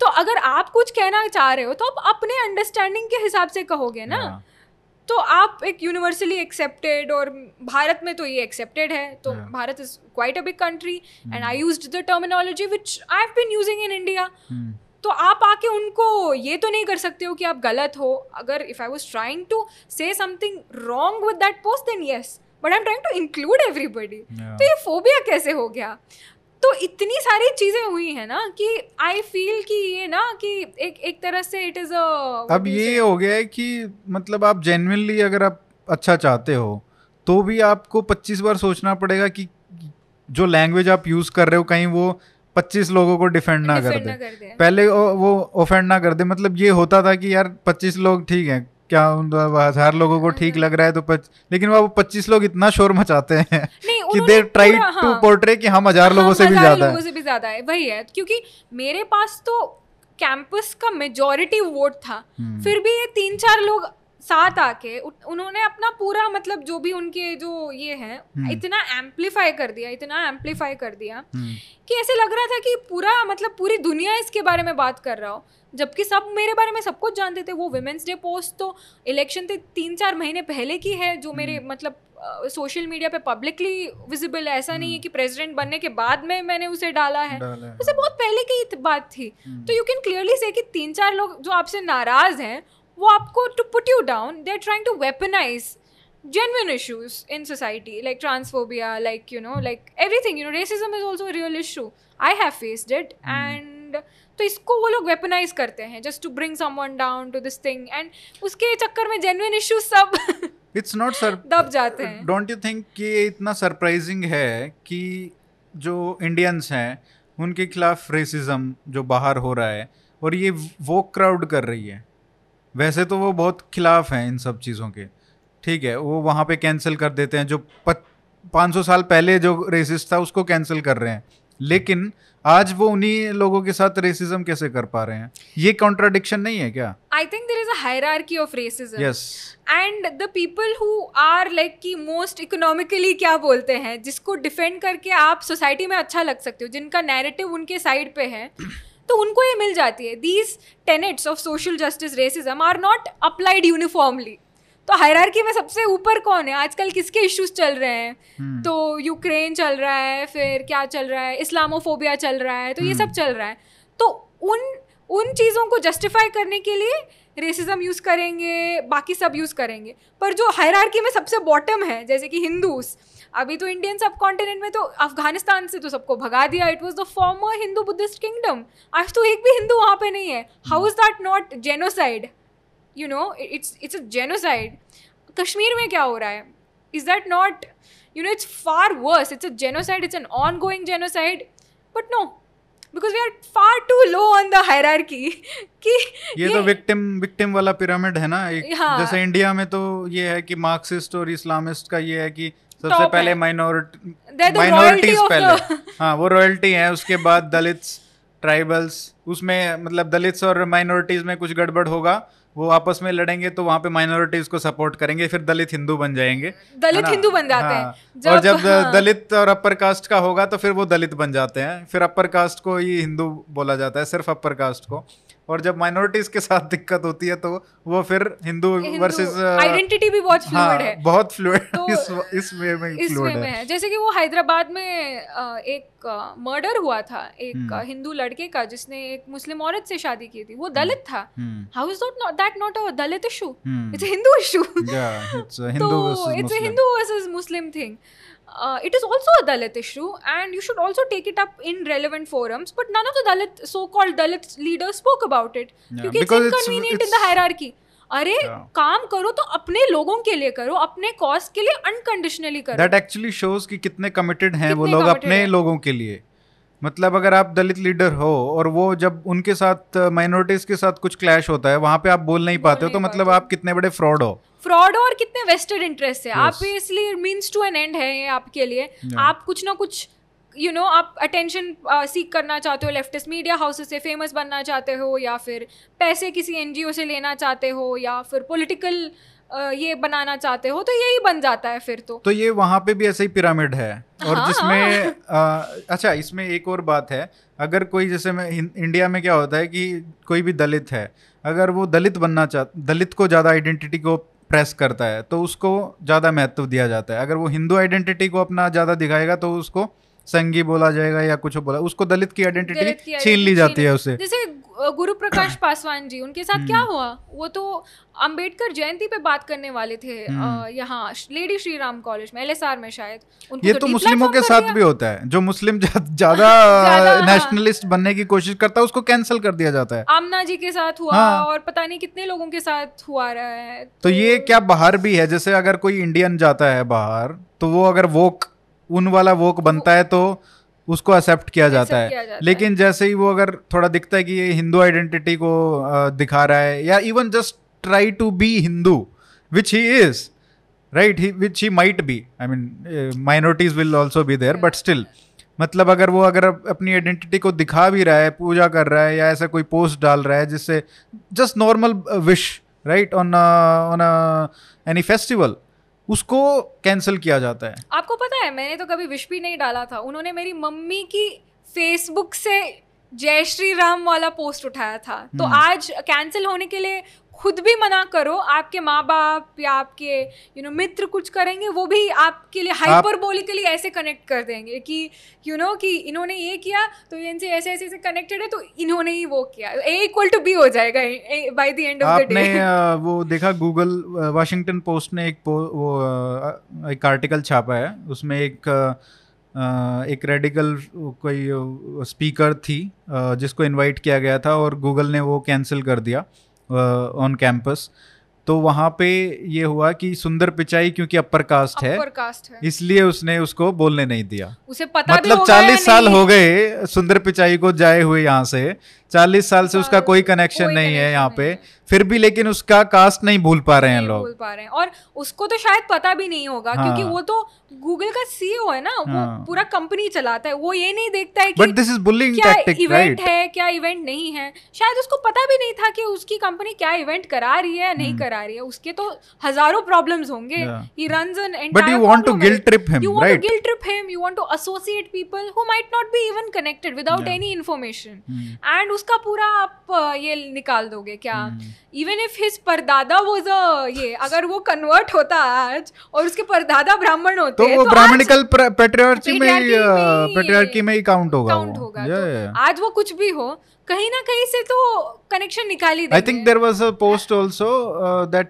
तो अगर आप कुछ कहना चाह रहे हो तो आप अपने अंडरस्टैंडिंग के हिसाब से कहोगे ना। तो आप एक यूनिवर्सली एक्सेप्टेड और भारत में तो ये एक्सेप्टेड है तो Yeah. Bharat is quite a big country and I used the terminology which I have been using in India तो आप आके उनको ये तो नहीं कर सकते हो कि आप गलत हो। अगर if I was trying to say something wrong with that post then yes but I am trying to include everybody. तो ये फोबिया कैसे हो गया? तो इतनी सारी चीज़ें हुई है ना कि आई फील कि ये ना कि एक एक तरह से इट इज़ अब ये हो गया है कि मतलब आप जेन्युइनली अगर आप अच्छा चाहते हो तो भी आपको 25 बार सोचना पड़ेगा कि जो लैंग्वेज आप यूज़ कर रहे हो कहीं वो 25 लोगों को डिफेंड ना कर दे। कर दे। पहले वो वो ऑफेंड ना कर दे। मतलब ये होता था कि यार 25 लोग ठीक है क्या हज़ार लोगों को ठीक लग रहा है तो पच, लेकिन वो 25 लोग इतना शोर मचाते हैं कि दे ट्राई टू। पोर्ट्रे कि हम हज़ार लोगों हाँ, से भी ज़्यादा लोगों है से भी ज़्यादा है वही है क्योंकि मेरे पास तो कैंपस का मेजोरिटी वोट था हम्म। फिर भी ये तीन चार लोग साथ आके उन्होंने अपना पूरा मतलब जो भी उनके जो ये है हम्म। इतना एम्पलीफाई कर दिया इतना एम्पलीफाई कर दिया हम्म, कि ऐसे लग रहा था कि पूरा मतलब पूरी दुनिया इसके बारे में बात कर रहा हो जबकि सब मेरे बारे में सब कुछ जानते थे। वो वुमेंस डे पोस्ट तो इलेक्शन से तीन चार महीने पहले की है जो मेरे मतलब सोशल मीडिया पे पब्लिकली विजिबल है। ऐसा नहीं है कि प्रेसिडेंट बनने के बाद में मैंने उसे डाला है। डाला है। उसे बहुत पहले की बात थी। तो यू कैन क्लियरली से कि तीन चार लोग जो आपसे नाराज़ हैं वो आपको to put you down they are trying to weaponize genuine issues in society like transphobia like you know like everything you know racism is also a real issue. I have faced it and तो इसको वो लोग weaponise करते हैं just to bring someone down to this thing and उसके चक्कर में genuine issues सब इट्स नॉट सर दब जाते हैं। डोंट यू थिंक कि ये इतना सरप्राइजिंग है कि जो इंडियंस हैं उनके खिलाफ रेसिज्म जो बाहर हो रहा है और ये वो क्राउड कर रही है? वैसे तो वो बहुत खिलाफ हैं इन सब चीज़ों के। ठीक है वो वहाँ पे कैंसिल कर देते हैं जो पाँच सौ साल पहले जो रेसिस्ट था उसको कैंसिल कर रहे हैं। लेकिन आज वो उन्हीं लोगों के साथ रेसिज्म कैसे कर पा रहे हैं? ये कॉन्ट्राडिक्शन नहीं है क्या? I think there is a hierarchy of racism yes and the people who are like की मोस्ट इकोनॉमिकली क्या बोलते हैं जिसको डिफेंड करके आप सोसाइटी में अच्छा लग सकते हो जिनका नैरेटिव उनके साइड पे है तो उनको ये मिल जाती है। These tenets of social justice racism are not applied uniformly तो हायरार्की में सबसे ऊपर कौन है? आजकल किसके इश्यूज़ चल रहे हैं? hmm. तो यूक्रेन चल रहा है फिर क्या चल रहा है? इस्लामोफोबिया चल रहा है तो hmm. ये सब चल रहा है। तो उन उन चीज़ों को जस्टिफाई करने के लिए रेसिज्म यूज़ करेंगे बाकी सब यूज़ करेंगे। पर जो हायरार्की में सबसे बॉटम है जैसे कि हिंदूज अभी तो इंडियन सब कॉन्टिनेंट में तो अफ़गानिस्तान से तो सबको भगा दिया। It was the former Hindu Buddhist kingdom आज तो एक भी हिंदू वहाँ पे नहीं है। How is that not genocide you know it's it's a genocide Kashmir में क्या हो रहा है? Is that not you know it's far worse it's a genocide it's an ongoing genocide but no because we are far too low on the hierarchy कि ये तो victim victim वाला pyramid है ना। एक हाँ। जैसे इंडिया में तो ये है कि मार्क्सिस्ट और इस्लामिस्ट का ये है कि सबसे पहले। माइनॉरिटी माइनॉरिटीज पहले हाँ वो रॉयल्टी है उसके बाद दलित्स ट्राइबल्स उसमें मतलब दलित्स और माइनॉरिटीज में कुछ गड़बड़ होगा वो आपस में लड़ेंगे तो वहाँ पे माइनॉरिटीज को सपोर्ट करेंगे फिर दलित हिंदू बन जाएँगे दलित हिंदू बन जाते हाँ, हैं। हाँ। जब- और जब हाँ। दलित और अपर कास्ट का होगा तो फिर वो दलित बन जाते हैं फिर अपर कास्ट को ही हिंदू बोला जाता है सिर्फ़ अपर कास्ट को और जब माइनॉरिटीज के साथ दिक्कत होती है तो वो फिर हिंदू वर्सेस आइडेंटिटी भी बहुत फ्लूइड है बहुत फ्लूइड तो इस इस वे में इस वे में है। है। जैसे कि वो हैदराबाद में एक मर्डर हुआ था एक हम्म। हिंदू लड़के का जिसने एक मुस्लिम औरत से शादी की थी। वो दलित था। हम्म। How is not that not a Dalit issue hmm. It's Hindu issue तो it's Hindu versus Muslim thing it is also a Dalit issue, and you should also take it up in relevant forums. But none of the Dalit, so-called Dalit leaders spoke about it Yeah, because, because it's- inconvenient it's, it's- in the hierarchy. अरे Yeah. काम करो तो अपने लोगों के लिए करो अपने कॉज के लिए अनकंडीशनली करो दैट एक्चुअली शोज़ कि कितने कमिटेड हैं वो लोग अपने है? लोगों के लिए मतलब अगर आप दलित लीडर हो और वो जब उनके साथ माइनॉरिटीज के साथ कुछ क्लैश होता है वहाँ पे आप बोल नहीं पाते हो तो मतलब आप कितने बड़े फ्रॉड हो फ्रॉड और कितने वेस्टेड इंटरेस्ट है Yes. आप इसलिए मीन्स टू एन एंड है ये आपके लिए Yeah. आप कुछ ना कुछ यू you नो know, आप अटेंशन सीख करना चाहते हो लेफ्टिस्ट मीडिया हाउसेस से फ़ेमस बनना चाहते हो या फिर पैसे किसी एनजीओ से लेना चाहते हो या फिर पॉलिटिकल ये बनाना चाहते हो तो यही बन जाता है फिर तो। तो ये वहाँ पे भी ऐसे ही पिरामिड है और हाँ, जिसमें अ, अच्छा इसमें एक और बात है अगर कोई जैसे मैं इंडिया में क्या होता है कि कोई भी दलित है अगर वो दलित बनना चाह दलित को ज़्यादा आइडेंटिटी को प्रेस करता है तो उसको ज़्यादा महत्व दिया जाता है। अगर वो हिंदू आइडेंटिटी को अपना ज़्यादा दिखाएगा तो उसको संगी बोला जाएगा या कुछ बोला उसको दलित की आइडेंटिटी छीन ली जाती है उससे जैसे गुरु प्रकाश पासवान जी उनके साथ क्या हम्म। हुआ वो तो अंबेडकर जयंती पे बात करने वाले थे हम्म। यहाँ लेडी श्री राम कॉलेज में एलएसआर में शायद ये तो तो मुस्लिमों के साथ भी होता है जो मुस्लिम ज़्यादा ज़्यादा, हाँ। नेशनलिस्ट बनने की कोशिश करता है उसको कैंसिल कर दिया जाता है आमना जी के साथ हुआ हाँ। और पता नहीं कितने लोगों के साथ हुआ रहा है तो ये क्या बाहर भी है जैसे अगर कोई इंडियन जाता है बाहर तो वो अगर वोक उन वाला वोक बनता है तो उसको एक्सेप्ट किया जाता किया है। जाता लेकिन जैसे ही वो अगर थोड़ा दिखता है कि ये हिंदू आइडेंटिटी को दिखा रहा है या even just try to be Hindu which he is right he which he might be I mean minorities will also be there but still मतलब अगर वो अगर अपनी आइडेंटिटी को दिखा भी रहा है पूजा कर रहा है या ऐसा कोई पोस्ट डाल रहा है जिससे just normal wish right on on any festival उसको कैंसिल किया जाता है। आपको पता है मैंने तो कभी विश भी नहीं डाला था। उन्होंने मेरी मम्मी की फेसबुक से जय श्री राम वाला पोस्ट उठाया था। तो हम्म। आज कैंसिल होने के लिए खुद भी मना करो आपके माँ बाप या आपके यू नो मित्र कुछ करेंगे वो भी आपके लिए हाइपरबोलिकली ऐसे कनेक्ट कर देंगे कि यू नो कि इन्होंने ये किया तो ये इनसे ऐसे ऐसे ऐसे कनेक्टेड है तो इन्होंने ही वो किया। ए इक्वल टू बी हो जाएगा by the end of the day वो देखा गूगल वाशिंगटन पोस्ट ने एक वो एक आर्टिकल छापा है उसमें एक एक रेडिकल कोई स्पीकर थी जिसको इनवाइट किया गया था और गूगल ने वो कैंसिल कर दिया। ऑन कैंपस तो वहाँ पे ये हुआ कि सुंदर पिचाई क्योंकि अपर कास्ट है है। इसलिए उसने उसको बोलने नहीं दिया। उसे पता मतलब चालीस साल हो गए सुंदर पिचाई को जाए हुए यहाँ से। चालीस साल से उसका कोई कनेक्शन नहीं है यहाँ पे। फिर भी लेकिन उसका कास्ट नहीं भूल पा रहे हैं लोग भूल पा रहे हैं और उसको तो शायद पता भी नहीं होगा हाँ। क्योंकि वो तो गूगल का सीईओ है ना हाँ. वो हाँ। पूरा कंपनी चलाता है वो ये नहीं देखता है बट कि दिस इज़ बुलिंग क्या इवेंट राइट है क्या इवेंट नहीं है शायद उसको पता भी नहीं था कि उसकी कंपनी क्या इवेंट करा रही है या नहीं हम्म। करा रही है उसके तो हज़ारों प्रॉब्लम्स होंगे. He runs an but you want to guilt trip him you want right to guilt trip him you want to associate people who might not be even connected without Yeah. any information Hmm. And उसका पूरा आप ये निकाल दोगे क्या Hmm. Even if his परदादा was a ये अगर वो कन्वर्ट होता आज और उसके परदादा ब्राह्मण होते तो वो तो ब्राह्मणिकल पेट्रियार्ची में पेट्रियार्की में ही काउंट होगा काउंट होगा. Yeah, तो yeah. आज वो कुछ भी हो कहीं ना कहीं से तो कनेक्शन निकाल ही I think there was a post also also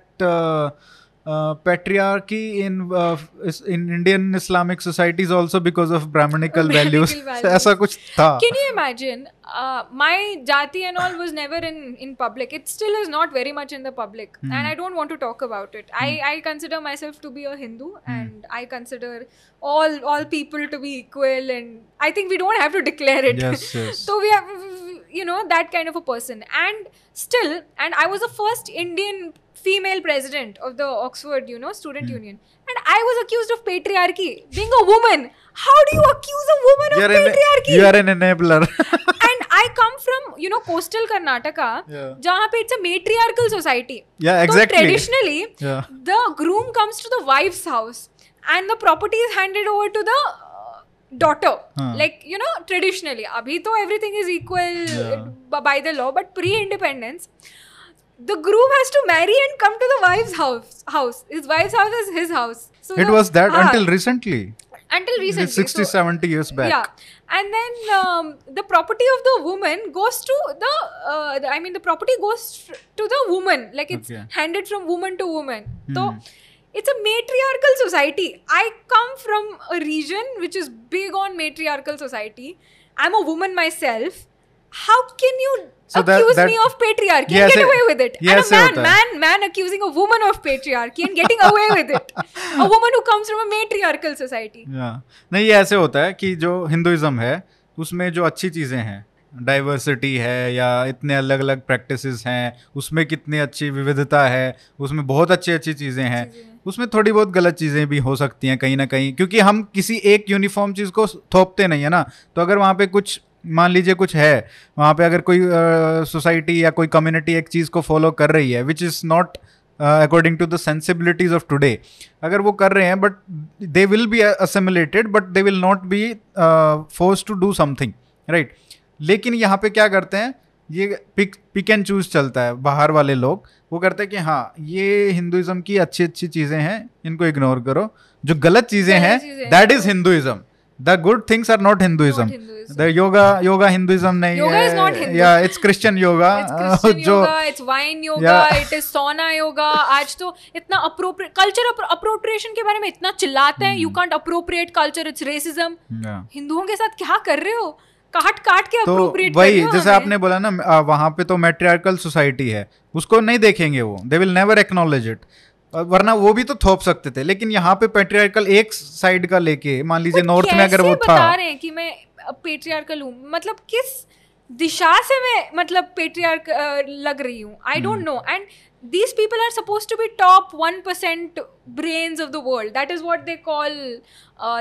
uh, that uh, uh, patriarchy in uh, is- in Indian Islamic society is also because of Brahmanical values. Brahmanical values. ऐसा कुछ था. Can you imagine? Uh, my jati and all was never in in public. It still is not very much in the public, Hmm. and I don't want to talk about it. I I consider myself to be a Hindu, and I consider all all people to be equal, and I think we don't have to declare it. Yes, yes. so we have you know that kind of a person, and still, and I was the first Indian female president of the Oxford, you know, student mm. union. And I was accused of patriarchy, being a woman. How do you accuse a woman of You're patriarchy? You are an enabler. and I come from, you know, coastal Karnataka, yeah. it's a matriarchal society. Yeah, exactly. So traditionally, yeah. the groom comes to the wife's house and the property is handed over to the uh, daughter huh. like you know traditionally abhi to everything is equal yeah. by the law but pre independence the groom has to marry and come to the wife's house house. His wife's house is his house. So it the- was that हाँ, until recently. Until recently It's 60 so- 70 years back. Yeah. And then um, the property of the woman goes to the, uh, the i mean the property goes to the woman. Like it's Okay. handed from woman to woman. So Hmm. it's a matriarchal society. I come from a region which is big on matriarchal society. I'm a woman myself. How can you So accuse that- that, me of patriarchy ये and get away with it ये and a man man man accusing a woman of patriarchy and getting away with it a woman who comes from a matriarchal society या नहीं ये ऐसे होता है कि जो हिंदुइज्म है उसमें जो अच्छी चीज़ें हैं डाइवर्सिटी है या इतने अलग अलग प्रैक्टिसेस हैं उसमें कितनी अच्छी विविधता है उसमें बहुत अच्छी अच्छी चीज़ें हैं उसमें थोड़ी बहुत गलत चीज़ें भी हो सकती हैं कहीं ना कहीं क्योंकि हम किसी एक यूनिफॉर्म चीज़ को थोपते नहीं है ना तो अगर वहाँ पे कुछ मान लीजिए कुछ है वहाँ पे अगर कोई सोसाइटी uh, या कोई कम्युनिटी एक चीज़ को फॉलो कर रही है which is not according to the sensibilities of today अगर वो कर रहे हैं but they will be assimilated but they will not be force to do something right लेकिन यहाँ पे क्या करते हैं ये पिक पिक एंड चूज़ चलता है बाहर वाले लोग वो करते हैं कि हाँ ये हिंदुइज्म की अच्छी अच्छी चीज़ें हैं इनको इग्नोर करो जो गलत चीज़ें हैं that is Hinduism the good things are not Hinduism yoga yoga Hinduism नहीं योगा या इट्स क्रिश्चियन योगा जो it's wine yoga it is sauna yoga आज तो इतना कल्चर अप्रोप्रिएशन के बारे में इतना चिल्लाते हैं you can't appropriate culture it's racism हिंदुओं के साथ क्या कर रहे हो काट काट के तो वही जैसे आपने बोला ना वहाँ पे तो मेट्रियल सोसाइटी है। उसको नहीं देखेंगे वो। They will never acknowledge it वरना वो भी तो थोप सकते थे लेकिन यहाँ पे पेट्रियार्कल एक साइड का लेके मान लीजिए नॉर्थ में अगर वो था। रहे मैं पेट्रियार्कल हूँ? मतलब किस दिशा से मैं मतलब पेट्रियार्क लग रही हूँ? I don't know and these people are suppose to be top one percent brain of the world that is what they call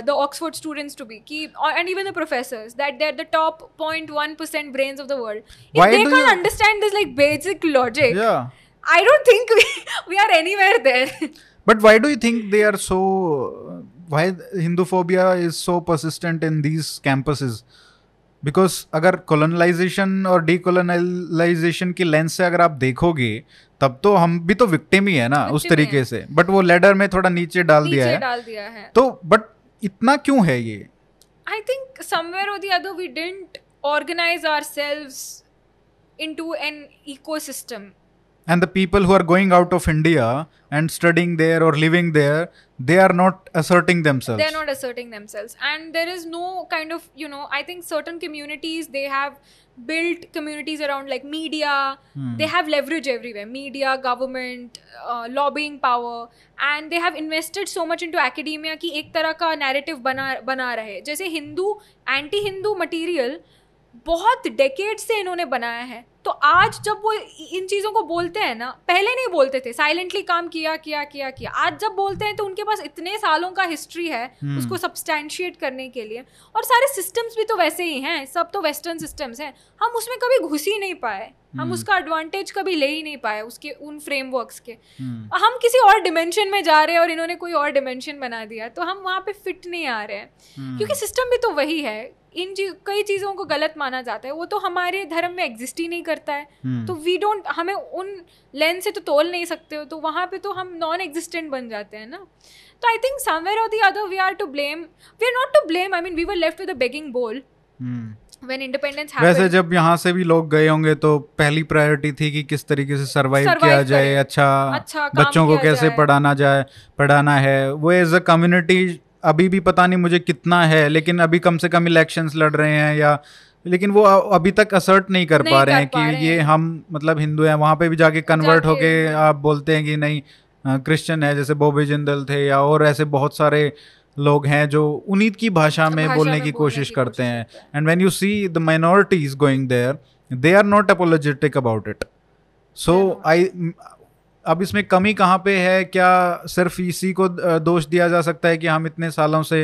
the Oxford students to be and even the professor that there are the top point one percent brain of the world understand this like basic logic i don't think we, we are anywhere there but why do you think they are so why hinduphobia is so persistent in these campuses because अगर colonization और डीकोलोनलाइजेशन की lens से अगर आप देखोगे तब तो हम भी तो विक्टिम ही है ना उस तरीके से बट वो लेडर में थोड़ा नीचे डाल दिया है डाल दिया है तो बट इतना क्यों है ये I think somewhere or the other we didn't organize ourselves into an ecosystem. And the people who are going out of india and studying there or living there they are not asserting themselves They're not asserting themselves. And there is no kind of, you know, I think certain communities, they have built communities around like media. Hmm. They have leverage everywhere media, government, uh, lobbying power. And they have invested so much into academia कि एक तरह का narrative बना बना रहे जैसे Hindu anti Hindu material बहुत decade से इन्होंने बनाया है तो आज जब वो इन चीज़ों को बोलते हैं ना पहले नहीं बोलते थे साइलेंटली काम किया किया किया किया। आज जब बोलते हैं तो उनके पास इतने सालों का हिस्ट्री है hmm. उसको सब्सटैंशिएट करने के लिए। और सारे सिस्टम्स भी तो वैसे ही हैं सब तो वेस्टर्न सिस्टम्स हैं। हम उसमें कभी घुस ही नहीं पाए। हम उसका एडवांटेज कभी ले ही नहीं पाए उसके उन फ्रेमवर्क्स के। हम्म, हम किसी और डिमेंशन में जा रहे हैं और इन्होंने कोई और डिमेंशन बना दिया तो हम वहाँ पे फिट नहीं आ रहे हैं। हम्म, क्योंकि सिस्टम भी तो वही है इन चीज़ कई चीज़ों को गलत माना जाता है वो तो हमारे धर्म में एग्जिस्ट ही नहीं करता है। हम्म, तो वी डोंट हमें उन लेंस से तो तोल नहीं सकते हो तो वहाँ पे तो हम नॉन एग्जिस्टेंट बन जाते हैं ना। तो I think somewhere or the other we are to blame we are not to blame I mean we were left with a begging bowl hmm. When independence वैसे जब यहाँ से भी लोग गए होंगे तो पहली प्रायोरिटी थी कि किस तरीके से सरवाइव किया जाए अच्छा अच्छा बच्चों को कैसे जाए। पढ़ाना जाए पढ़ाना है। वो एज अ कम्युनिटी अभी भी पता नहीं मुझे कितना है लेकिन अभी कम से कम इलेक्शंस लड़ रहे हैं या लेकिन वो अभी तक असर्ट नहीं कर नहीं पा रहे हैं कि रहे ये हम मतलब हिंदू हैं वहाँ पे भी जाके कन्वर्ट होके आप बोलते हैं कि नहीं क्रिश्चियन है जैसे बॉबी जिंदल थे या और ऐसे बहुत सारे लोग हैं जो उन्हीं की भाषा में भाषा बोलने में की बोलने कोशिश की करते हैं। And when you see the minorities going there they are not apologetic about it so I अब इसमें कमी कहाँ पे है? क्या सिर्फ़ इसी को दोष दिया जा सकता है कि हम इतने सालों से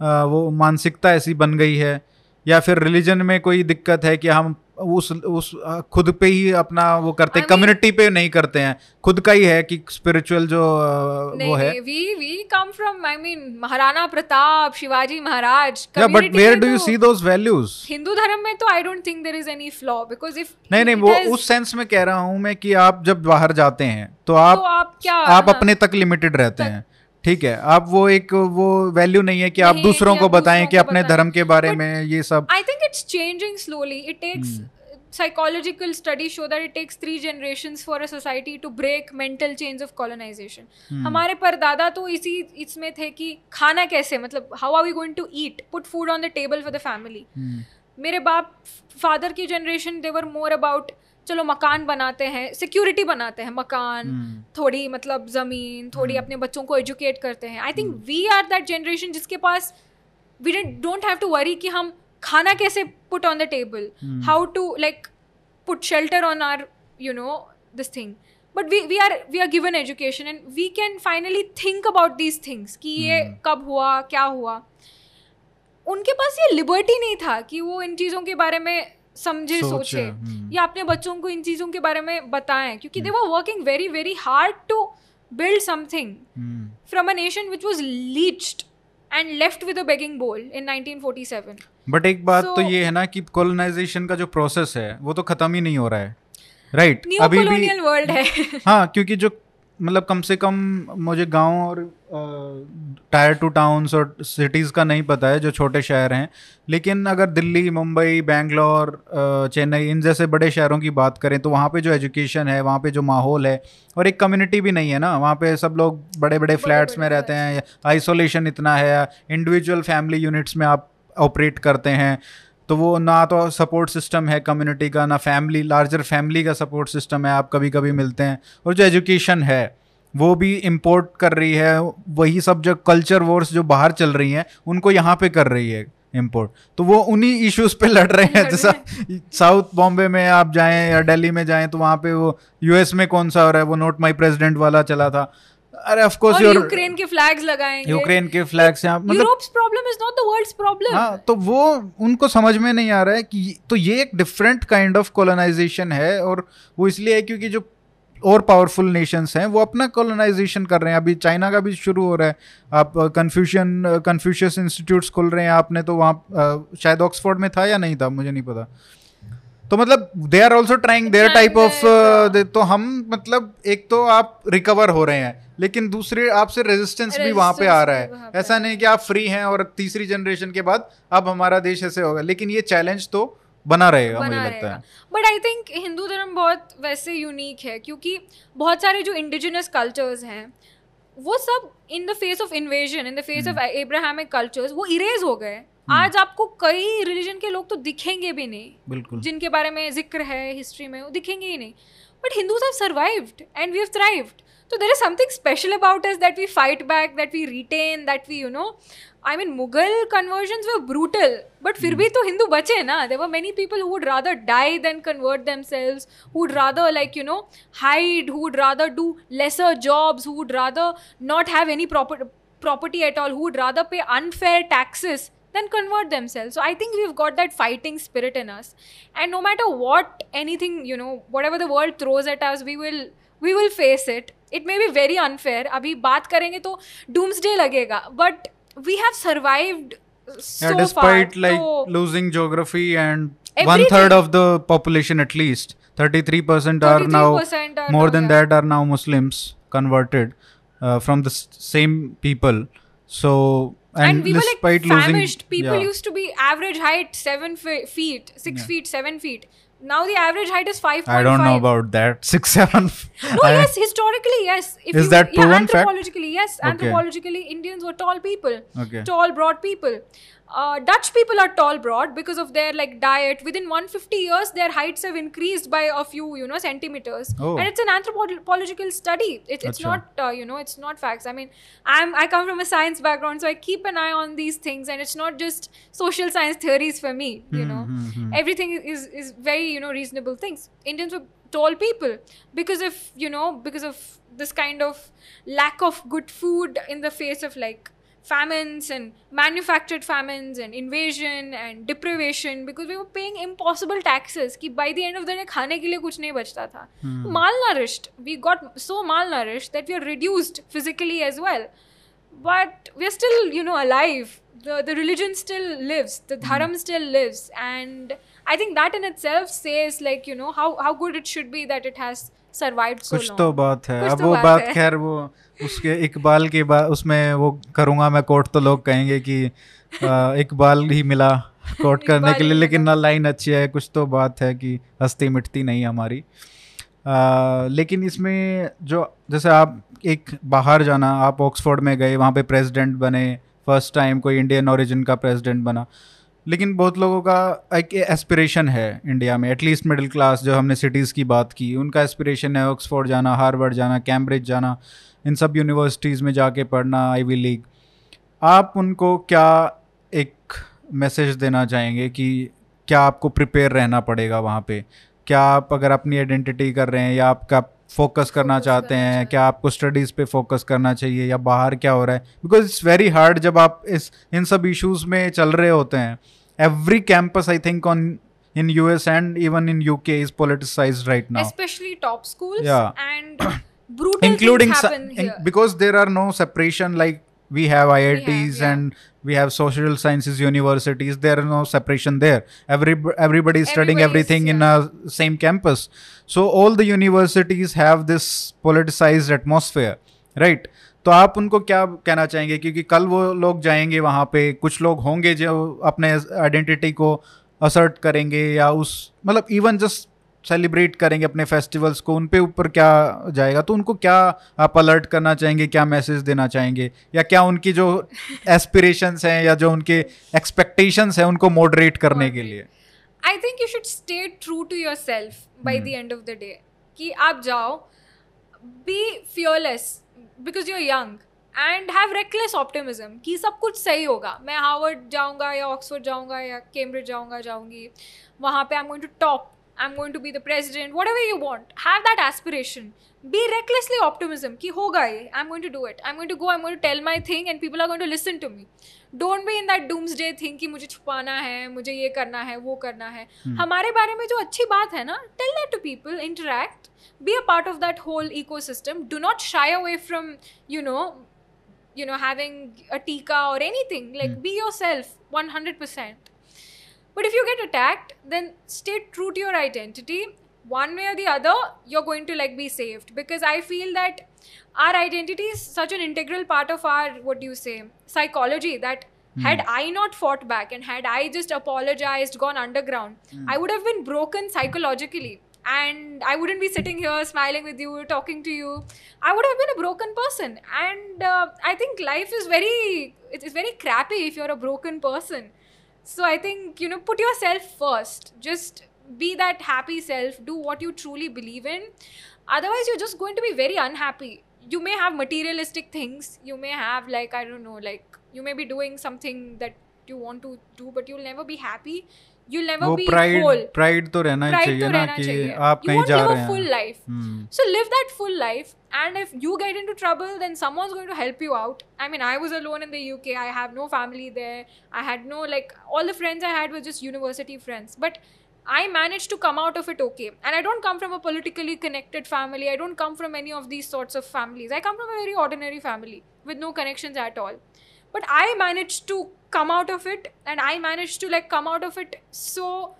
वो मानसिकता ऐसी बन गई है? या फिर रिलीजन में कोई दिक्कत है कि हम उस उस खुद पे ही अपना वो करते I हैं mean- कम्युनिटी पे नहीं करते हैं। खुद का ही है कि स्पिरिचुअल जो वो है। We we come from I mean Maharana Pratap Shivaji Maharaj but where do you तो- सी दोस वैल्यूज़ हिंदू धर्म में तो I don't think there is any flaw because if नहीं नहीं वो उस सेंस में कह रहा हूँ मैं कि आप जब बाहर जाते हैं तो आप तो आप क्या आप हाँ, अपने तक लिमिटेड रहते हैं। ठीक है आप वो एक वो वैल्यू नहीं है कि आप दूसरों को बताएँ कि अपने धर्म के बारे में ये सब। I think it's changing slowly it takes psychological study show that it takes three generation for a society to break mental change of colonization हमारे परदादा तो इसी इसमें थे कि खाना कैसे मतलब how are we going to eat put food on the table for the family मेरे बाप फादर की जनरेशन देवर मोर अबाउट चलो मकान बनाते हैं सिक्योरिटी बनाते हैं मकान हम्म, थोड़ी मतलब ज़मीन थोड़ी hmm. अपने बच्चों को एजुकेट करते हैं। I think we are that generation जिसके पास we don't have to worry कि हम खाना कैसे put on the table how to like put shelter on our you know this thing but we we are we are given education and we can finally think about these things कि ये कब हुआ क्या हुआ। उनके पास ये liberty नहीं था कि वो इन चीज़ों के बारे में समझे सोचे, हम्म। या अपने बच्चों को इन चीज़ों के बारे में बताएँ क्योंकि they were working very very hard to something hmm. from a nation which was leached and left with a begging bowl in 1947 but एक बात so, तो ये है ना कि कॉलोनाइजेशन का जो प्रोसेस है वो तो खत्म ही नहीं हो रहा है। राइट न्यू colonial world है। हाँ क्योंकि जो मतलब कम से कम मुझे गाँव और टायर टू टाउन्स और सिटीज़ का नहीं पता है जो छोटे शहर हैं। लेकिन अगर दिल्ली मुंबई बेंगलोर चेन्नई इन जैसे बड़े शहरों की बात करें तो वहाँ पे जो एजुकेशन है वहाँ पे जो माहौल है और एक कम्युनिटी भी नहीं है ना वहाँ पे सब लोग बड़े बड़े फ्लैट्स में रहते हैं आइसोलेशन इतना है इंडिविजुअल फैमिली यूनिट्स में आप ऑपरेट करते हैं। तो वो ना तो सपोर्ट सिस्टम है कम्युनिटी का ना फैमिली लार्जर फैमिली का सपोर्ट सिस्टम है आप कभी कभी मिलते हैं। और जो एजुकेशन है वो भी इम्पोर्ट कर रही है वही सब जो कल्चर वॉर्स जो बाहर चल रही हैं उनको यहाँ पे कर रही है इम्पोर्ट तो वो उन्हीं इश्यूज़ पे लड़ रहे हैं जैसा साउथ बॉम्बे में आप जाएँ या दिल्ली में जाएँ तो वहाँ पे वो यूएस में कौन सा हो रहा है वो नोट माई प्रेसिडेंट वाला चला था। अरे ऑफ़ कोर्स और यूक्रेन के फ्लैग्स लगाएँगे। यूक्रेन के फ्लैग्स यहाँ मतलब Europe's problem is not the world's problem हाँ तो वो उनको समझ में नहीं आ रहा है कि तो ये एक डिफरेंट काइंड ऑफ़ कॉलोनाइजेशन है और वो इसलिए है क्योंकि जो और पावरफुल नेशंस हैं वो अपना कॉलोनाइजेशन कर रहे हैं। अभी चाइना का भी शुरू हो रहा है। आप कन्फ्यूशन कन्फ्यूशियस इंस्टीट्यूट्स खोल रहे हैं आपने तो वहाँ शायद ऑक्सफोर्ड में था या नहीं था मुझे नहीं पता। तो मतलब they are also trying their type of तो हम मतलब एक तो आप रिकवर हो रहे हैं लेकिन दूसरे आपसे रेजिस्टेंस भी वहाँ पे आ रहा है। ऐसा नहीं कि आप फ्री हैं और तीसरी जनरेशन के बाद अब हमारा देश ऐसे होगा लेकिन ये चैलेंज तो बना रहेगा मुझे लगता है। बट आई थिंक हिंदू धर्म बहुत वैसे यूनिक है क्योंकि बहुत सारे जो इंडिजिनस कल्चर्स हैं वो सब in the face of invasion in the face. Of Abrahamic cultures वो इरेज हो गए। आज आपको कई रिलीजन के लोग तो दिखेंगे भी नहीं। बिल्कुल। जिनके बारे में ज़िक्र है हिस्ट्री में वो दिखेंगे ही नहीं। But Hindus have survived and we have thrived तो there is something special about us that we fight back that we retain that we you know I mean Mughal conversions were brutal but फिर भी तो हिंदू बचे ना। There were many people who would rather die than convert themselves who would rather like you know hide who would rather do lesser jobs who would rather not have any proper property at all who would rather pay unfair taxes than convert themselves so i think we've got that fighting spirit in us and no matter what anything you know whatever the world throws at us we will we will face it it may be very unfair अभी बात करेंगे तो doomsday लगेगा but we have survived so yeah, far despite like so losing geography and one Everything. third of the population at least 33% are now 33% are more now, than yeah. that are now muslims converted uh, from the s- same people so and, and, we were like losing famished. People yeah. used to be average height seven fe- feet, six Yeah. feet, seven feet. Now the average height is five. i don't know about that six seven No, I- yes, historically, yes. If Is you, that yeah, proven fact? anthropologically, yes. Okay. Anthropologically, Indians were tall people, okay tall, broad people. Uh, Dutch people are tall, broad because of their like diet. Within 150 years, their heights have increased by a few, you know, centimeters. Oh. And it's an anthropological study. It, it's not, uh, you know, it's not facts. I mean, I'm I come from a science background, so I keep an eye on these things, and it's not just social science theories for me. You know, Hmm, hmm, hmm. everything is is very you know reasonable things. Indians were tall people because of you know because of this kind of lack of good food in the face of like famines and manufactured famines and invasion and deprivation because we were paying impossible taxes कि by the end of the day खाने के लिए कुछ नहीं बचता था malnourished we got so malnourished that we are reduced physically as well but we're still you know alive the the religion still lives the dharam still lives and i think that in itself says like you know how how good it should be that it has survived so कुछ long तो बात है कुछ अब तो वो बात बात है। खैर वो उसके इकबाल के बाद उसमें वो करूँगा मैं कोट तो लोग कहेंगे कि इकबाल ही मिला कोट करने के लिए लेकिन। ना लाइन अच्छी है कुछ तो बात है कि हस्ती मिटती नहीं हमारी आ, लेकिन इसमें जो जैसे आप एक बाहर जाना आप ऑक्सफोर्ड में गए वहाँ पे प्रेसिडेंट बने फ़र्स्ट टाइम कोई इंडियन ओरिजिन का प्रेसिडेंट बना लेकिन बहुत लोगों का एक एस्पिरेशन है इंडिया में एटलीस्ट मिडिल क्लास जो हमने सिटीज़ की बात की उनका एस्पिरेशन है ऑक्सफोर्ड जाना हार्वर्ड जाना कैम्ब्रिज जाना इन सब यूनिवर्सिटीज़ में जाके पढ़ना आईवी लीग आप उनको क्या एक मैसेज देना चाहेंगे कि क्या आपको प्रिपेयर रहना पड़ेगा वहाँ पे क्या आप अगर अपनी आइडेंटिटी कर रहे हैं या आपका फोकस करना चाहते हैं क्या आपको स्टडीज़ पे फोकस करना चाहिए या बाहर क्या हो रहा है बिकॉज़ इट्स वेरी हार्ड जब आप इस इन सब इश्यूज़ में चल रहे होते हैं every campus I think on in US and even in UK is politicized right now. especially top schools Yeah. and brutal including things happen in- here. because there are no separation like we have IITs we have, yeah. and we have social sciences universities there are no separation there every everybody is studying everything in a same campus so all the universities have this politicized atmosphere right तो आप उनको क्या कहना चाहेंगे क्योंकि कल वो लोग जाएँगे वहाँ पे कुछ लोग होंगे जो अपने आइडेंटिटी को असर्ट करेंगे या उस मतलब इवन जस्ट सेलिब्रेट करेंगे अपने फेस्टिवल्स को उन पे ऊपर क्या जाएगा? तो उनको क्या आप अलर्ट करना चाहेंगे? क्या मैसेज देना चाहेंगे? या क्या उनकी जो एस्पिरेशंस हैं या जो उनके एक्सपेक्टेशंस हैं उनको मॉडरेट करने के लिए? I think you should stay true to yourself by the end of the day. कि आप जाओ be fearless because you're young and have reckless optimism कि सब कुछ सही होगा। मैं हार्वर्ड जाऊँगा या ऑक्सफोर्ड जाऊँगा या कैम्ब्रिज जाऊँगा जाऊँगी। वहाँ पे I am going to top I am going to be the president whatever you want have that aspiration be recklessly optimism कि होगा ये I am going to do it I am going to go I am going to tell my thing and people are going to listen to me don't be in that doomsday thing कि मुझे छुपाना है मुझे ये करना है वो करना है हमारे बारे में जो अच्छी बात है ना tell that to people interact be a part of that whole ecosystem do not shy away from you know you know having a tika or anything like be yourself 100% but if you get attacked then stay true to your identity. One way or the other you're going to like be saved. Because i feel that our identity is such an integral part of our what do you say psychology that had i not fought back and had i just apologized gone underground i would have been broken psychologically. And I wouldn't be sitting here smiling with you, talking to you. I would have been a broken person, and uh, I think life is very it is very crappy if you're a broken person. So I think you know put yourself first. Just be that happy self. Do what you truly believe in. Otherwise, you're just going to be very unhappy. You may have materialistic things. You may have like I don't know, like you may be doing something that you want to do, but you'll never be happy. You'll never वो be pride whole. Pride तो रहना ही Pride चाहिए तो ना रहना कि चाहिए. आप You कहीं won't जा live रहे a हैं full life. Hmm, So live that full life, and if you get into trouble, then someone's going to help you out. I mean, I was alone in the UK. I have no family there. I had no like all the friends I had were just university friends. But I managed to come out of it okay. And I don't come from a politically connected family. I don't come from any of these sorts of families. I come from a very ordinary family with no connections at all. But I managed to come out of it, and I managed to like come out of it so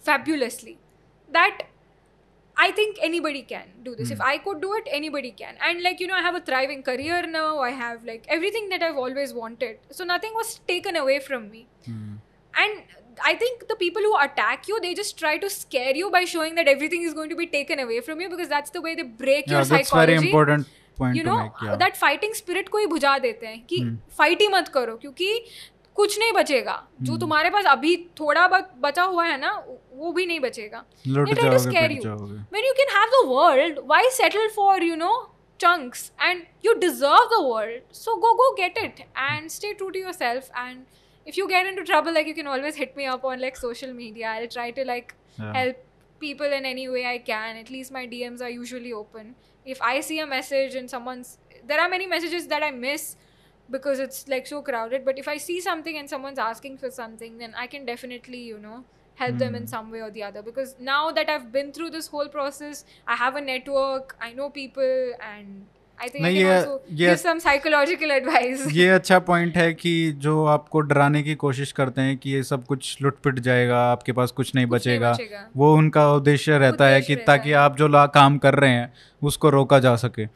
fabulously that I think anybody can do this. If I could do it, anybody can. And like, you know, I have a thriving career now. I have like everything that I've always wanted. So nothing was taken away from me. Hmm, And I think the people who attack you, they just try to scare you by showing that everything is going to be taken away from you because that's the way they break yeah, your that's very psychology. important point you to know make yeah. that fighting spirit को ही बुझा देते हैं कि fight ही मत करो क्योंकि कुछ नहीं बचेगा। जो तुम्हारे पास अभी थोड़ा बहुत बचा हुआ है ना वो भी नहीं बचेगा। The world why settle for you know chunks and you deserve the world so go go get it and stay true to yourself and if you get into trouble like you can always hit me up on like social media I try to like help people in any way I can at least my D Ms are usually open if I see a message in summer are many messages that I miss because it's like so crowded but if i see something and someone's asking for something then i can definitely you know help mm. them in Hmm. some way or the other because now that i've been through this whole process i have a network i know people and i think i नहीं, can ये- also ये- give some psychological advice ये अच्छा point है कि जो आपको डराने की कोशिश करते हैं कि ये सब कुछ लुट पिट जाएगा आपके पास कुछ नहीं कुछ नहीं बचेगा बचेगा। वो उनका उद्देश्य रहता है कि ताकि है। आप जो काम कर रहे हैं उसको रोका जा सके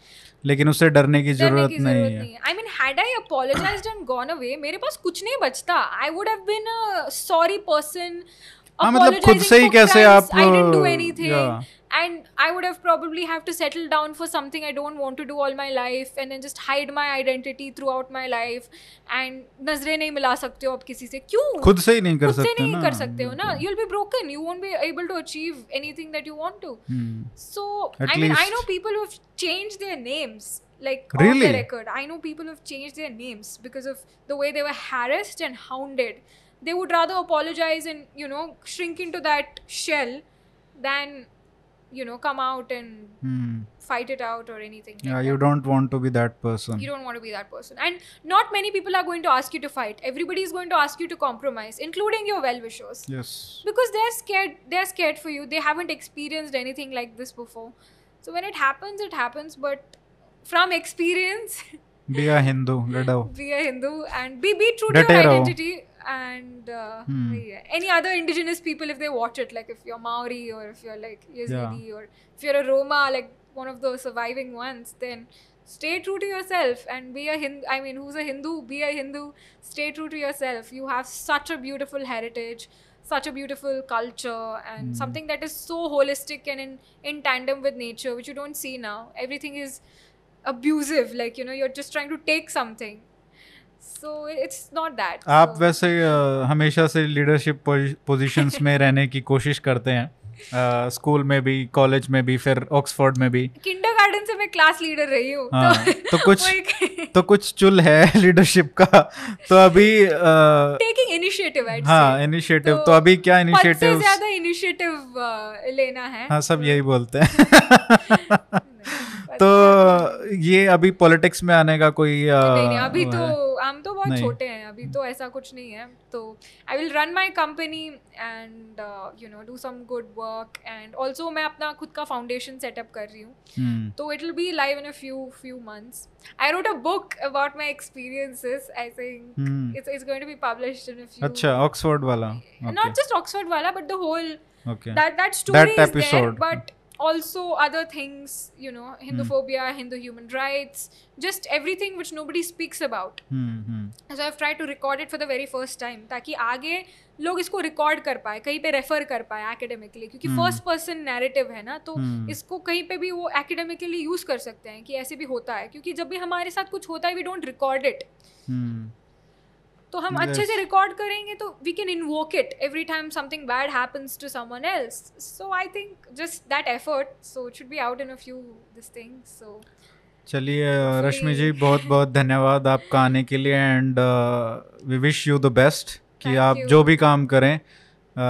लेकिन उससे डरने की ज़रूरत नहीं है। नहीं। है I mean had I apologised and gone away मेरे पास कुछ नहीं बचता। I would have been a sorry person हाँ, मतलब खुद से ही कैसे आप, I didn't do anything. and I would have probably have to settle down for something I don't want to do all my life and then just hide my identity throughout my life and नजरें नहीं मिला सकते हो आप किसी से क्यों खुद से ही नहीं कर खुद से सकते नहीं ना कर सकते हो ना you'll be broken you won't be able to achieve anything that you want to hmm, so At I mean I least- know people who have changed their names like off Really? the record I know people who have changed their names because of the way they were harassed and hounded they would rather apologize and you know shrink into that shell than you know come out and hmm. fight it out or anything yeah like you that. don't want to be that person. You don't want to be that person. And not many people are going to ask you to fight. Everybody is going to ask you to compromise including your well-wishers. Yes. Because they're scared they're scared for you. They haven't experienced anything like this before. So when it happens it happens. But from experience be a hindu let out. be a hindu and be be true to your identity and uh, Hmm. yeah. any other indigenous people if they watch it like if you're maori or if you're like yazidi or if you're a roma like one of the surviving ones then stay true to yourself and be a hindu i mean who's a hindu be a hindu stay true to yourself you have such a beautiful heritage such a beautiful culture and Hmm. something that is so holistic and in, in tandem with nature which you don't see now everything is abusive like you know you're just trying to take something so it's not that आप so, वैसे अ, हमेशा से leadership positions में रहने की कोशिश करते हैं। स्कूल में भी कॉलेज में भी फिर ऑक्सफोर्ड में भी। किंडरगार्टन से मैं क्लास लीडर रही हूँ हाँ, तो कुछ- तो कुछ चुल है लीडरशिप का। तो अभी टेकिंग इनिशिएटिव हाँ इनिशिएटिव तो अभी क्या से इनिशिएटिव ज़्यादा इनिशिएटिव लेना है। हाँ सब यही बोलते हैं। तो ये अभी पॉलिटिक्स में आने का कोई अ, नहीं नहीं अभी तो है? हम तो बहुत। छोटे हैं अभी तो ऐसा कुछ नहीं है तो I will run my company and you know do some good work and also मैं अपना खुद का फाउंडेशन सेटअप कर रही हूँ hmm, live in a few few months. I wrote a book about my experiences. I think hmm, it's, it's going to be published in a few. अच्छा Oxford वाला Oxford wala, but the whole okay that that story is there, episode. but also other things. You know, Hinduphobia, Hindu human rights, just everything which nobody speaks about. Hmm hmm So I've tried to record it for the very first time ताकि आगे लोग इसको record कर पाए कहीं पे refer कर पाए एकेडमिकली क्योंकि Hmm. फ़र्स्ट पर्सन नैरेटिव है ना तो Hmm. इसको कहीं पे भी वो एकेडमिकली यूज़ कर सकते हैं कि ऐसे भी होता है क्योंकि जब भी हमारे साथ कुछ होता है we don't record it hmm तो हम yes. अच्छे से रिकॉर्ड करेंगे तो we can invoke it every time something bad happens to someone else so I think just that effort so it should be out in a few this things so चलिए रश्मि जी बहुत बहुत धन्यवाद आपका आने के लिए and we wish you the best कि Thank आप you. जो भी काम करें अ,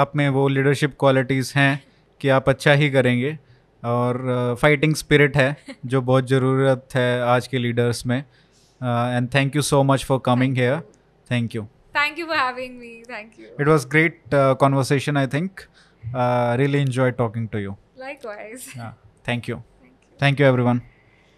आप में वो लीडरशिप क्वालिटीज़ हैं कि आप अच्छा ही करेंगे और फाइटिंग uh, स्पिरिट है जो बहुत ज़रूरत है आज के लीडर्स में। And thank you so much for coming here Thank you. Thank you for having me. Thank you. It was great uh, conversation, I think. Uh, really enjoyed talking to you. Likewise. Yeah. Thank you. Thank you, Thank you everyone.